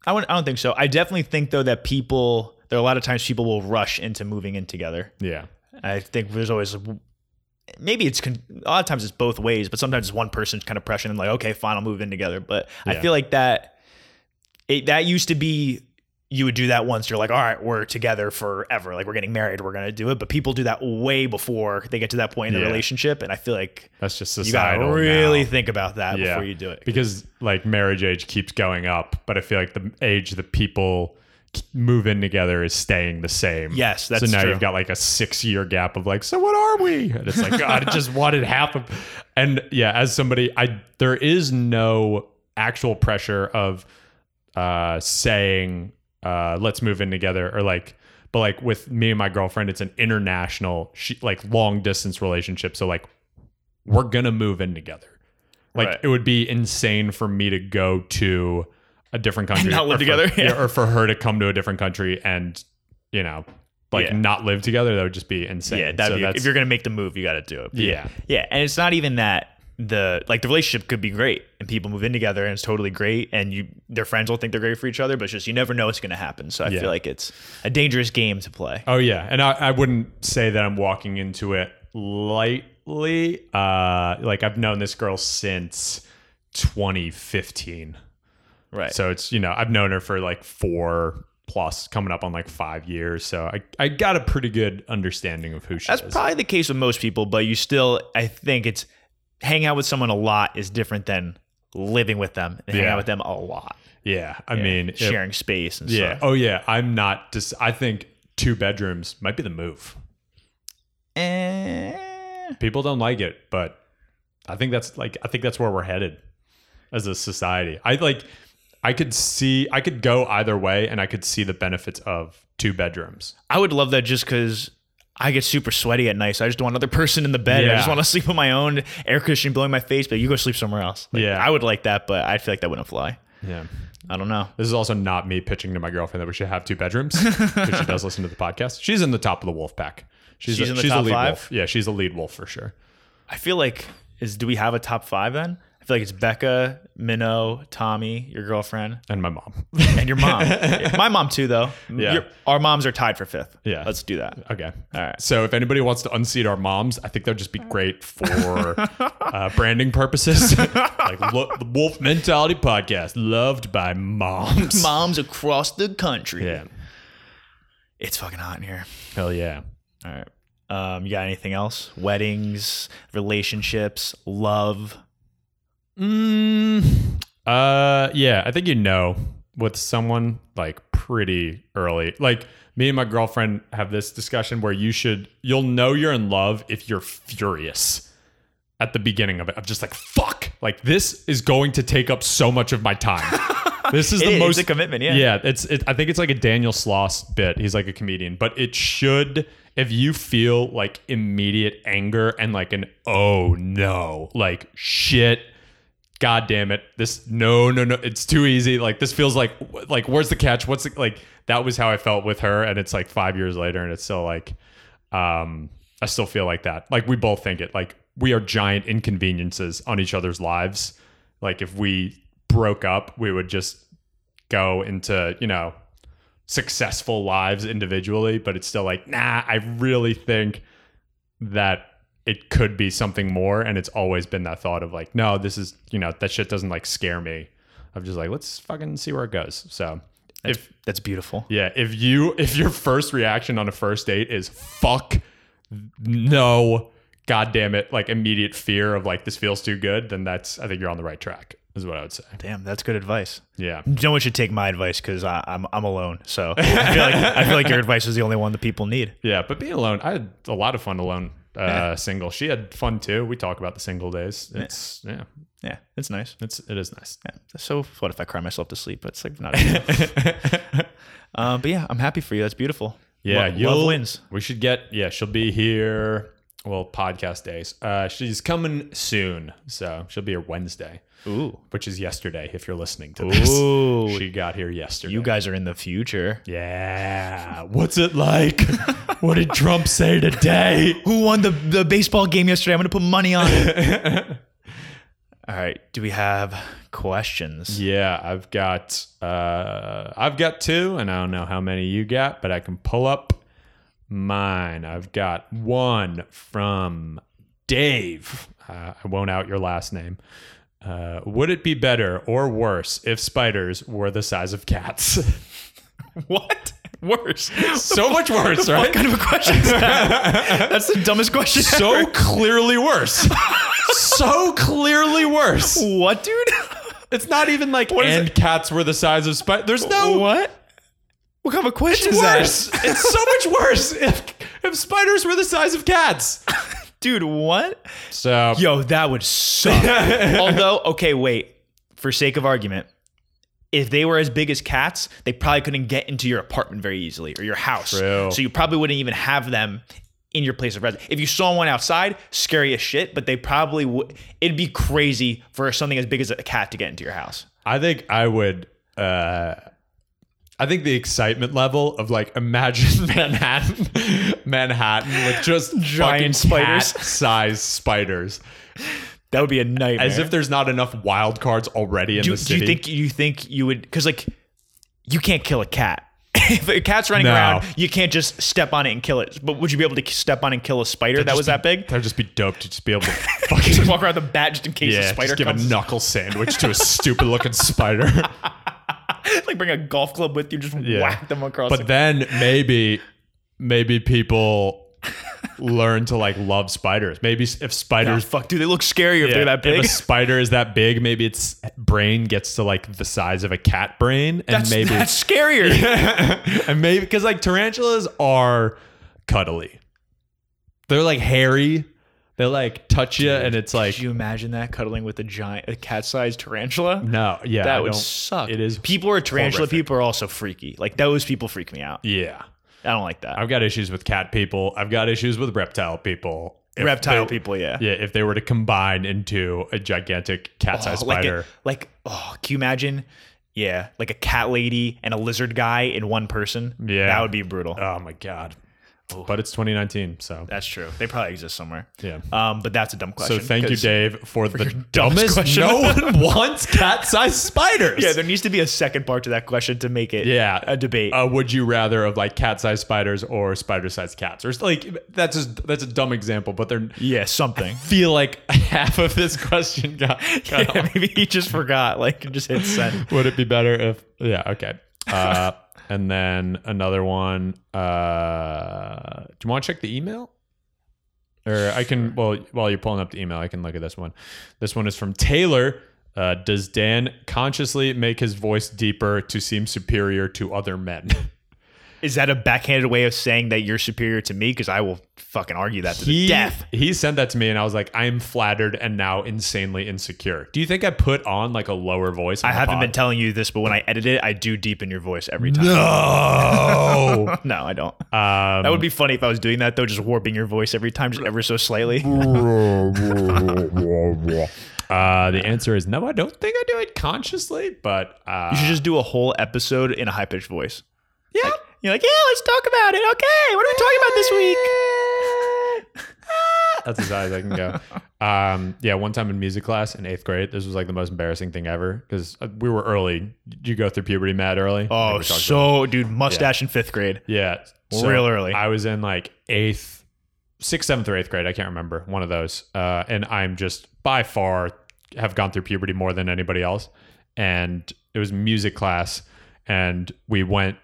I, I don't think so. I definitely think though that people there are a lot of times people will rush into moving in together. Yeah. I think there's always maybe it's con- a lot of times it's both ways, but sometimes it's one person's kind of pressuring like okay, fine, I'll move in together. But I feel like that it, that used to be you would do that once you're like all right we're together forever like we're getting married we're gonna do it but people do that way before they get to that point in the Yeah. relationship and i feel like That's just societal you gotta really now. think about that Yeah. before you do it because like marriage age keeps going up, but I feel like the age that people move in together is staying the same. Yes, that's so now true. you've got like a six year gap of like, so what are we? And it's like, God, I just wanted half of. And yeah, as somebody, I there is no actual pressure of uh saying uh let's move in together or like but like with me and my girlfriend it's an international she, like long distance relationship so like we're gonna move in together like Right. it would be insane for me to go to a different country not live or for- together? yeah, or for her to come to a different country and you know like Yeah. not live together that would just be insane yeah that'd So be, that's- if you're gonna make the move you gotta do it But Yeah. yeah and it's not even that the like the relationship could be great and people move in together and it's totally great and you their friends will think they're great for each other but it's just you never know what's gonna happen so i Yeah. feel like it's a dangerous game to play Oh yeah, and I, I wouldn't say that I'm walking into it lightly. Uh, like I've known this girl since 2015, right so it's you know I've known her for like four plus, coming up on like five years. So I I got a pretty good understanding of who she That's is. probably the case with most people, but you still, I think it's hang out with someone a lot is different than living with them and hanging Yeah. out with them a lot. Yeah, I mean, if- sharing space and yeah. stuff. Oh yeah, I'm not. Just I think two bedrooms might be the move. Eh, People don't like it, but I think that's like I think that's where we're headed as a society. I like I could see I could go either way and I could see the benefits of two bedrooms. I would love that just because I get super sweaty at night. So I just want another person in the bed. I just want to sleep on my own, air conditioning blowing my face, but you go sleep somewhere else. Like, Yeah. I would like that, but I feel like that wouldn't fly. Yeah. I don't know. This is also not me pitching to my girlfriend that we should have two bedrooms because she does listen to the podcast. She's in the top of the wolf pack. She's, She's a, in the she's a lead five? wolf. Yeah, she's a lead wolf for sure. I feel like is do we have a top five then? I feel like it's Becca, Minnow, Tommy, your girlfriend, And my mom. and your mom. my mom too, though. Yeah. Your- our moms are tied for fifth. Yeah. let's do that. Okay. All right. So if anybody wants to unseat our moms, I think that'd just be great for uh, branding purposes. like lo- the Wolf Mentality Podcast, loved by moms. Moms across the country. Yeah. it's fucking hot in here. Hell yeah. All right. Um, you got anything else? Weddings, relationships, love. Mm, uh, yeah, I think you know with someone like pretty early. Like me and my girlfriend have this discussion where you should, you'll know you're in love if you're furious at the beginning of it. I'm just like, fuck, like this is going to take up so much of my time. This is the is, most it's a commitment, yeah. Yeah, it's. It, I think it's like a Daniel Sloss bit. He's like a comedian, but it should. If you feel like immediate anger and like an oh no, like shit, god damn it, this no no no, it's too easy. Like this feels like like where's the catch? What's the, like that was how I felt with her, and it's like five years later, and it's still like, um, I still feel like that. Like we both think it. Like we are giant inconveniences on each other's lives. Like if we broke up, we would just go into, you know, successful lives individually, but it's still like, nah, I really think that it could be something more. And it's always been that thought of like, no, this is, you know, that shit doesn't like scare me. I'm just like, let's fucking see where it goes. So if, That's beautiful. yeah, if you, if your first reaction on a first date is fuck, no, god damn it, like immediate fear of like, this feels too good, then that's, I think you're on the right track, is what I would say. Damn, that's good advice. Yeah. No one should take my advice because I'm I'm alone. So I feel like I feel like your advice is the only one that people need. Yeah, but being alone, I had a lot of fun alone. Uh, single. She had fun too. We talk about the single days. It's yeah, Yeah, it's nice. it's it is nice. Yeah. So what if I cry myself to sleep? It's like not. Deal. um, but yeah, I'm happy for you. That's beautiful. Yeah, Lo- love wins. We should get. Yeah, she'll be here. Well, podcast days. Uh, she's coming soon, so she'll be here Wednesday, Ooh, which is yesterday. If you're listening to this, Ooh. she got here yesterday. you guys are in the future. yeah. What's it like? what did Trump say today? Who won the the baseball game yesterday? I'm gonna put money on it. All right. Do we have questions? Yeah, I've got uh I've got two, and I don't know how many you got, but I can pull up mine. I've got one from Dave. Uh, I won't out your last name. Uh, would it be better or worse if spiders were the size of cats? What? Worse. so much worse, right? What kind of a question is that? That's the dumbest question. So ever. clearly worse. so clearly worse. what, dude? It's not even like What and cats were the size of spiders. There's no what? What kind of a question It's is that? it's so much worse if, if spiders were the size of cats. Dude, what? So Yo, that would suck. Although, okay, wait. For sake of argument, if they were as big as cats, they probably couldn't get into your apartment very easily or your house. True. So you probably wouldn't even have them in your place of residence. If you saw one outside, scary as shit, but they probably would. It'd be crazy for something as big as a cat to get into your house. I think I would. Uh, I think the excitement level of like imagine Manhattan, Manhattan with just Giant spiders. size spiders, That would be a nightmare. as if there's not enough wild cards already in do, the do city. you think you think you would? Because like, you can't kill a cat. if a cat's running No. around, you can't just step on it and kill it. But would you be able to step on and kill a spider that was that big? That'd just be dope to just be able to Just fucking walk around the bat just in case a yeah, spider just give comes. a knuckle sandwich to a stupid looking spider. like bring a golf club with you, just Yeah. whack them across. But the- then maybe maybe people learn to like love spiders. Maybe if spiders fuck, dude, they look scarier if they're that big. if a spider is that big, maybe its brain gets to like the size of a cat brain, and That's, maybe that's scarier. and maybe because like tarantulas are cuddly. They're like hairy. They like touch you, and it's like Could you imagine that cuddling with a giant, a cat-sized tarantula? no, yeah, I that would don't- suck. It is People are tarantula horrific. people are also freaky. Like those people freak me out. Yeah, I don't like that. I've got issues with cat people. I've got issues with reptile people. If Reptile they- people, yeah. Yeah, if they were to combine into a gigantic cat-sized Oh, like spider. a, like oh, can you imagine? Yeah, like a cat lady and a lizard guy in one person. Yeah. that would be brutal. oh my god! But it's 2019, so That's true. They probably exist somewhere. yeah. Um, but that's a dumb question. So thank you, Dave, for, the dumbest dumbest. question. No one wants cat-sized spiders. Yeah, there needs to be a second part to that question to make it Yeah. a debate. uh, would you rather of like cat-sized spiders or spider-sized cats? Or like that's just that's a dumb example, but they're yeah, something. feel like half of this question got. got Yeah, maybe he just forgot. Like, just hit send. Would it be better if? Yeah. Okay. Uh, and then another one. Uh, do you want to check the email? Or I can. Well, while you're pulling up the email, I can look at this one. This one is from Taylor. Uh, does Dan consciously make his voice deeper to seem superior to other men? Is that a backhanded way of saying that you're superior to me? Because I will fucking argue that to the he, death. He sent that to me, and I was like, I am flattered and now insanely insecure. Do you think I put on like a lower voice? I haven't pod? been telling you this, but when I edit it, I do deepen your voice every time. No. No, I don't. um, That would be funny if I was doing that though, just warping your voice every time, just ever so slightly. Uh, the answer is no. I don't think I do it consciously, but uh, You should just do a whole episode in a high pitched voice. yeah. You're like, yeah, let's talk about it. Okay, what are we talking about this week? That's as high as I can go. Um, yeah, one time in music class in eighth grade, this was like the most embarrassing thing ever because we were early. Did you go through puberty mad early? I think Oh, we talked about so dude, mustache in fifth grade. Yeah. Real early. I was in like eighth, sixth, seventh, or eighth grade. I can't remember. One of those. Uh, and I'm just by far have gone through puberty more than anybody else. And it was music class. And we went,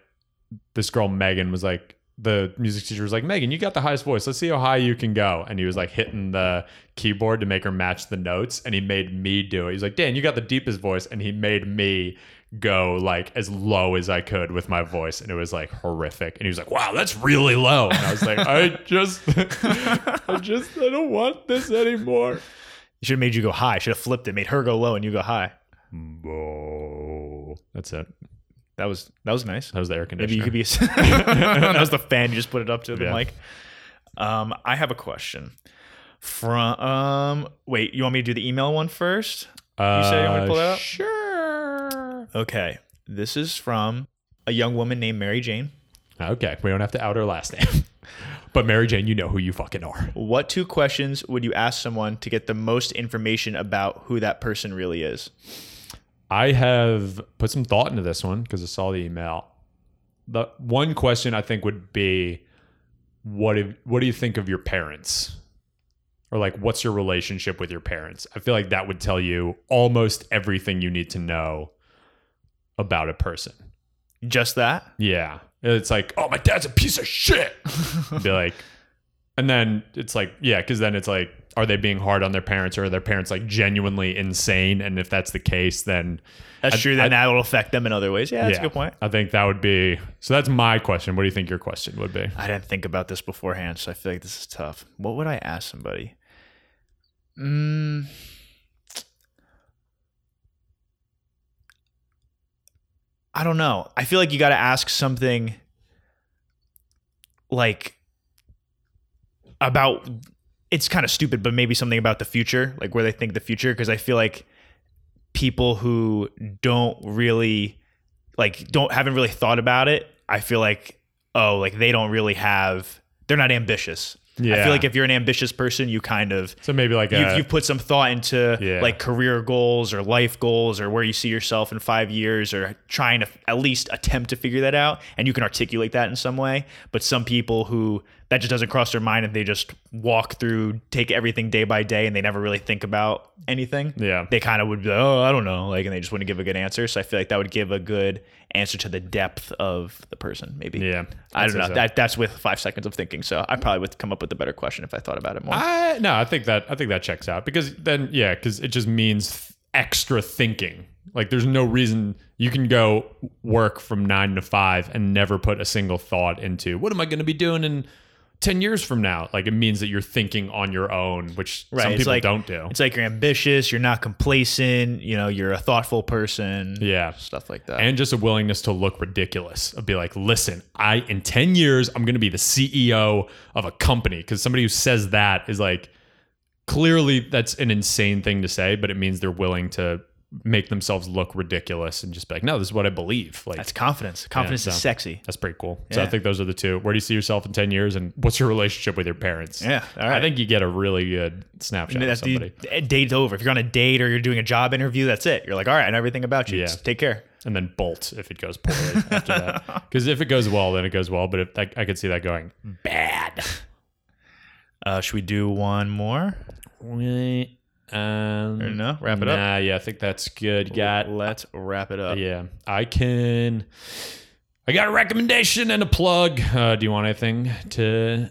this girl, Megan, was like, the music teacher was like, Megan, you got the highest voice. Let's see how high you can go. And he was like hitting the keyboard to make her match the notes. And he made me do it. He's like, Dan, you got the deepest voice. And he made me go like as low as I could with my voice. And it was like horrific. And he was like, wow, that's really low. And I was like, I just, I just, I don't want this anymore. You should have made you go high. Should have flipped it, made her go low and you go high. Oh, that's it. That was that was nice. That was the air conditioner. Maybe you could be. A, that was the fan. You just put it up to the Yeah. mic. Um, I have a question. From um, wait, you want me to do the email one first? Uh, you say you want me to pull that up? Sure. Okay, this is from a young woman named Mary Jane. Okay, we don't have to out her last name. but Mary Jane, you know who you fucking are. What two questions would you ask someone to get the most information about who that person really is? I have put some thought into this one because I saw the email. The one question I think would be, what if, what do you think of your parents? Or like, what's your relationship with your parents? I feel like that would tell you almost everything you need to know about a person. Just that? Yeah. It's like, oh, my dad's a piece of shit. Be like, and then it's like, yeah, because then it's like, are they being hard on their parents or are their parents like genuinely insane? And if that's the case, then That's I- true. Then I- that will affect them in other ways. Yeah, that's a good point. I think that would be so. That's my question. What do you think your question would be? I didn't think about this beforehand, so I feel like this is tough. What would I ask somebody? Mm, I don't know. I feel like you got to ask something like about it's kind of stupid, but maybe something about the future, like where they think the future because I feel like people who don't really like don't haven't really thought about it, I feel like oh, like they don't really have they're not ambitious. Yeah. I feel like if you're an ambitious person, you kind of So maybe like you've, you've put some thought into Yeah. like career goals or life goals or where you see yourself in five years or trying to at least attempt to figure that out and you can articulate that in some way but some people who that just doesn't cross their mind and they just walk through, take everything day by day, and they never really think about anything. Yeah. They kind of would be, oh, I don't know, like, and they just wouldn't give a good answer. So I feel like that would give a good answer to the depth of the person, maybe. Yeah, I don't know. so. That that's with five seconds of thinking. So I probably would come up with a better question if I thought about it more. I no, I think that I think that checks out because then yeah, because it just means th- extra thinking. Like there's no reason you can go work from nine to five and never put a single thought into what am I going to be doing in ten years from now. Like it means that you're thinking on your own, which some it's people like, don't do. It's like you're ambitious, you're not complacent, you know, you're a thoughtful person. Yeah. Stuff like that. and just a willingness to look ridiculous. I'd be like, listen, I in ten years I'm going to be the CEO of a company because somebody who says that is like clearly that's an insane thing to say, but it means they're willing to make themselves look ridiculous and just be like, no, this is what I believe. Like that's confidence. Confidence so- is sexy. that's pretty cool. So I think those are the two. Where do you see yourself in ten years, and what's your relationship with your parents? Yeah. All right. I think you get a really good snapshot of that's the somebody. d- date's over. If you're on a date or you're doing a job interview, that's it. You're like, all right, I know everything about you. Yeah. Just take care. and then bolt if it goes poorly after that. Because if it goes well, then it goes well. But if I, I could see that going bad. Uh, should we do one more? Wait, um, Or no? Wrap it up. Nah, yeah, I think that's good. Got Let's wrap it up. yeah. I can. I got a recommendation and a plug. Uh, do you want anything to?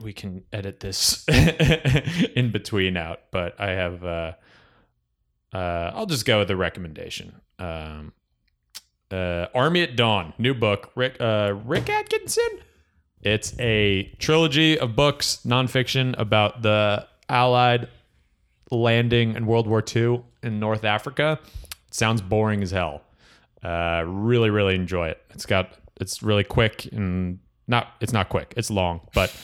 We can edit this in between out, but I have. Uh, uh, I'll just go with the recommendation. Um, uh, Army at Dawn, new book. Rick uh, Rick Atkinson. It's a trilogy of books, nonfiction about the Allied landing in World War II in North Africa. It sounds boring as hell. Uh, really, really enjoy it. It's got it's really quick and not it's not quick. It's long, but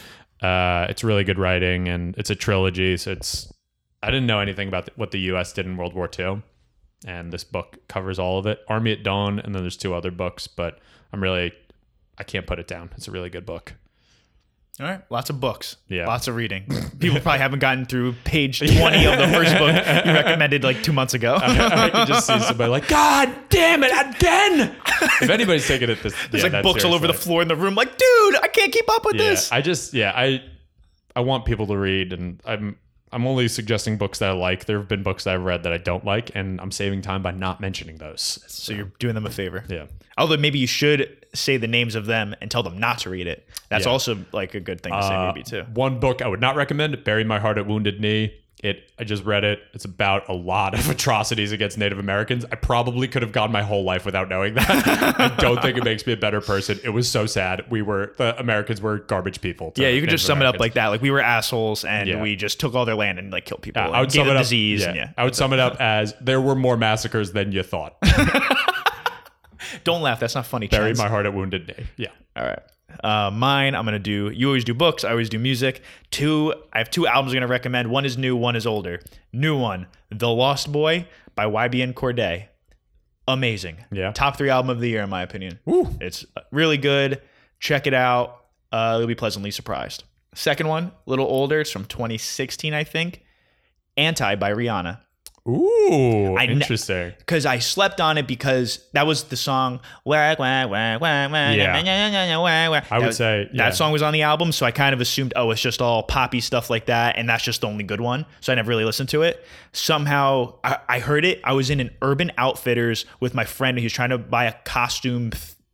uh, it's really good writing and it's a trilogy. So it's I didn't know anything about what the U.S. did in World War II, and this book covers all of it. Army at Dawn, and then there's two other books, but I'm really I can't put it down. It's a really good book. All right. Lots of books. Yeah. Lots of reading. People probably haven't gotten through page 20 of the first book you recommended like two months ago. I can just see somebody like, God damn it, again! if anybody's taking it this, There's yeah, like books all over the floor in the room. Like, dude, I can't keep up with Yeah, this. I just yeah, I I want people to read, and I'm I'm only suggesting books that I like. There have been books that I've read that I don't like, and I'm saving time by not mentioning those. so you're doing them a favor. Yeah, Although maybe you should say the names of them and tell them not to read it. That's Yeah. also like a good thing to say, Uh, maybe too. One book I would not recommend: "Bury My Heart at Wounded Knee." It I just read it. It's about a lot of atrocities against Native Americans. I probably could have gone my whole life without knowing that. I don't think it makes me a better person. It was so sad. We were the Americans were garbage people. Yeah, you could just sum it up like that. Like we were assholes and Yeah. we just took all their land and like killed people. Yeah, I would gave sum it them up. disease. yeah, And, yeah. I would sum it up as there were more massacres than you thought. Don't laugh. That's not funny. Bury Chance. my heart at Wounded Day. Yeah. All right. Uh, mine, I'm gonna do. You always do books. I always do music. Two. I have two albums I'm gonna recommend. One is new. One is older. New one, The Lost Boy by YBN Cordae. Amazing. Yeah. Top three album of the year in my opinion. Woo. It's really good. Check it out. Uh, you'll be pleasantly surprised. Second one, a little older. It's from 2016, I think. Anti by Rihanna. Ooh, I interesting. Because I slept on it because that was the song. Wah, wah, wah, wah, wah, Yeah. wah, wah, wah. I would That- say yeah. that song was on the album, so I kind of assumed, oh, it's just all poppy stuff like that, and that's just the only good one. So I never really listened to it. Somehow I, I heard it. I was in an Urban Outfitters with my friend who was trying to buy a costume,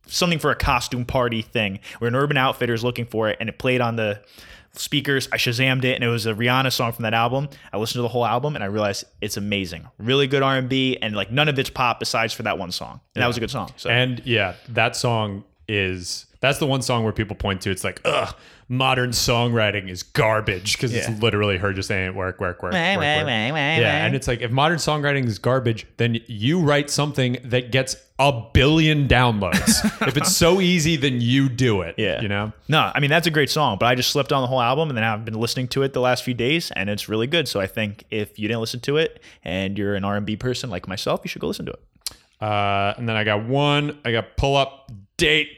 something for a costume party thing. We're in Urban Outfitters looking for it, and it played on the speakers. I Shazammed it, and it was a Rihanna song from that album. I listened to the whole album, and I realized it's amazing. Really good R and B, and like none of it's pop besides for that one song. And that was a good song. So And yeah, that song is that's the one song where people point to. It's like, ugh, modern songwriting is garbage because Yeah. it's literally her just saying work, work, work, work, Wah, work. wah, wah, wah, Yeah, and it's like if modern songwriting is garbage, then you write something that gets a billion downloads. if it's so easy, then you do it. Yeah. you know. No, I mean that's a great song, but I just slipped on the whole album and then I've been listening to it the last few days and it's really good. So I think if you didn't listen to it and you're an R&B person like myself, you should go listen to it. Uh, and then I got one. I got pull up date.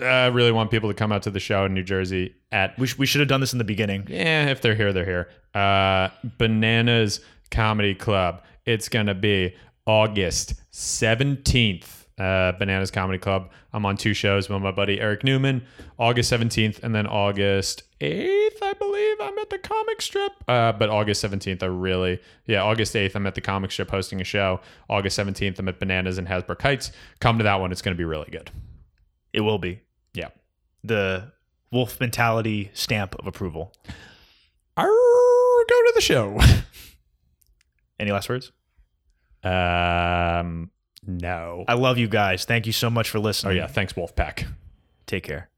Uh, I really want people to come out to the show in New Jersey at We, sh- we should have done this in the beginning. yeah, if they're here, they're here. Uh, Bananas Comedy Club. It's gonna be August seventeenth. Uh, Bananas Comedy Club. I'm on two shows with my buddy Eric Newman, August seventeenth, and then August eighth. I believe, I'm at the comic strip. Uh, but August 17th, I really, yeah, August 8th, I'm at the comic strip hosting a show. August 17th, I'm at Bananas and Hasbrouck Heights. Come to that one. It's going to be really good. It will be Yeah. The wolf mentality stamp of approval. Arr, go to the show. Any last words? um, no. I love you guys. Thank you so much for listening. Oh, yeah. Thanks, Wolfpack. Take care.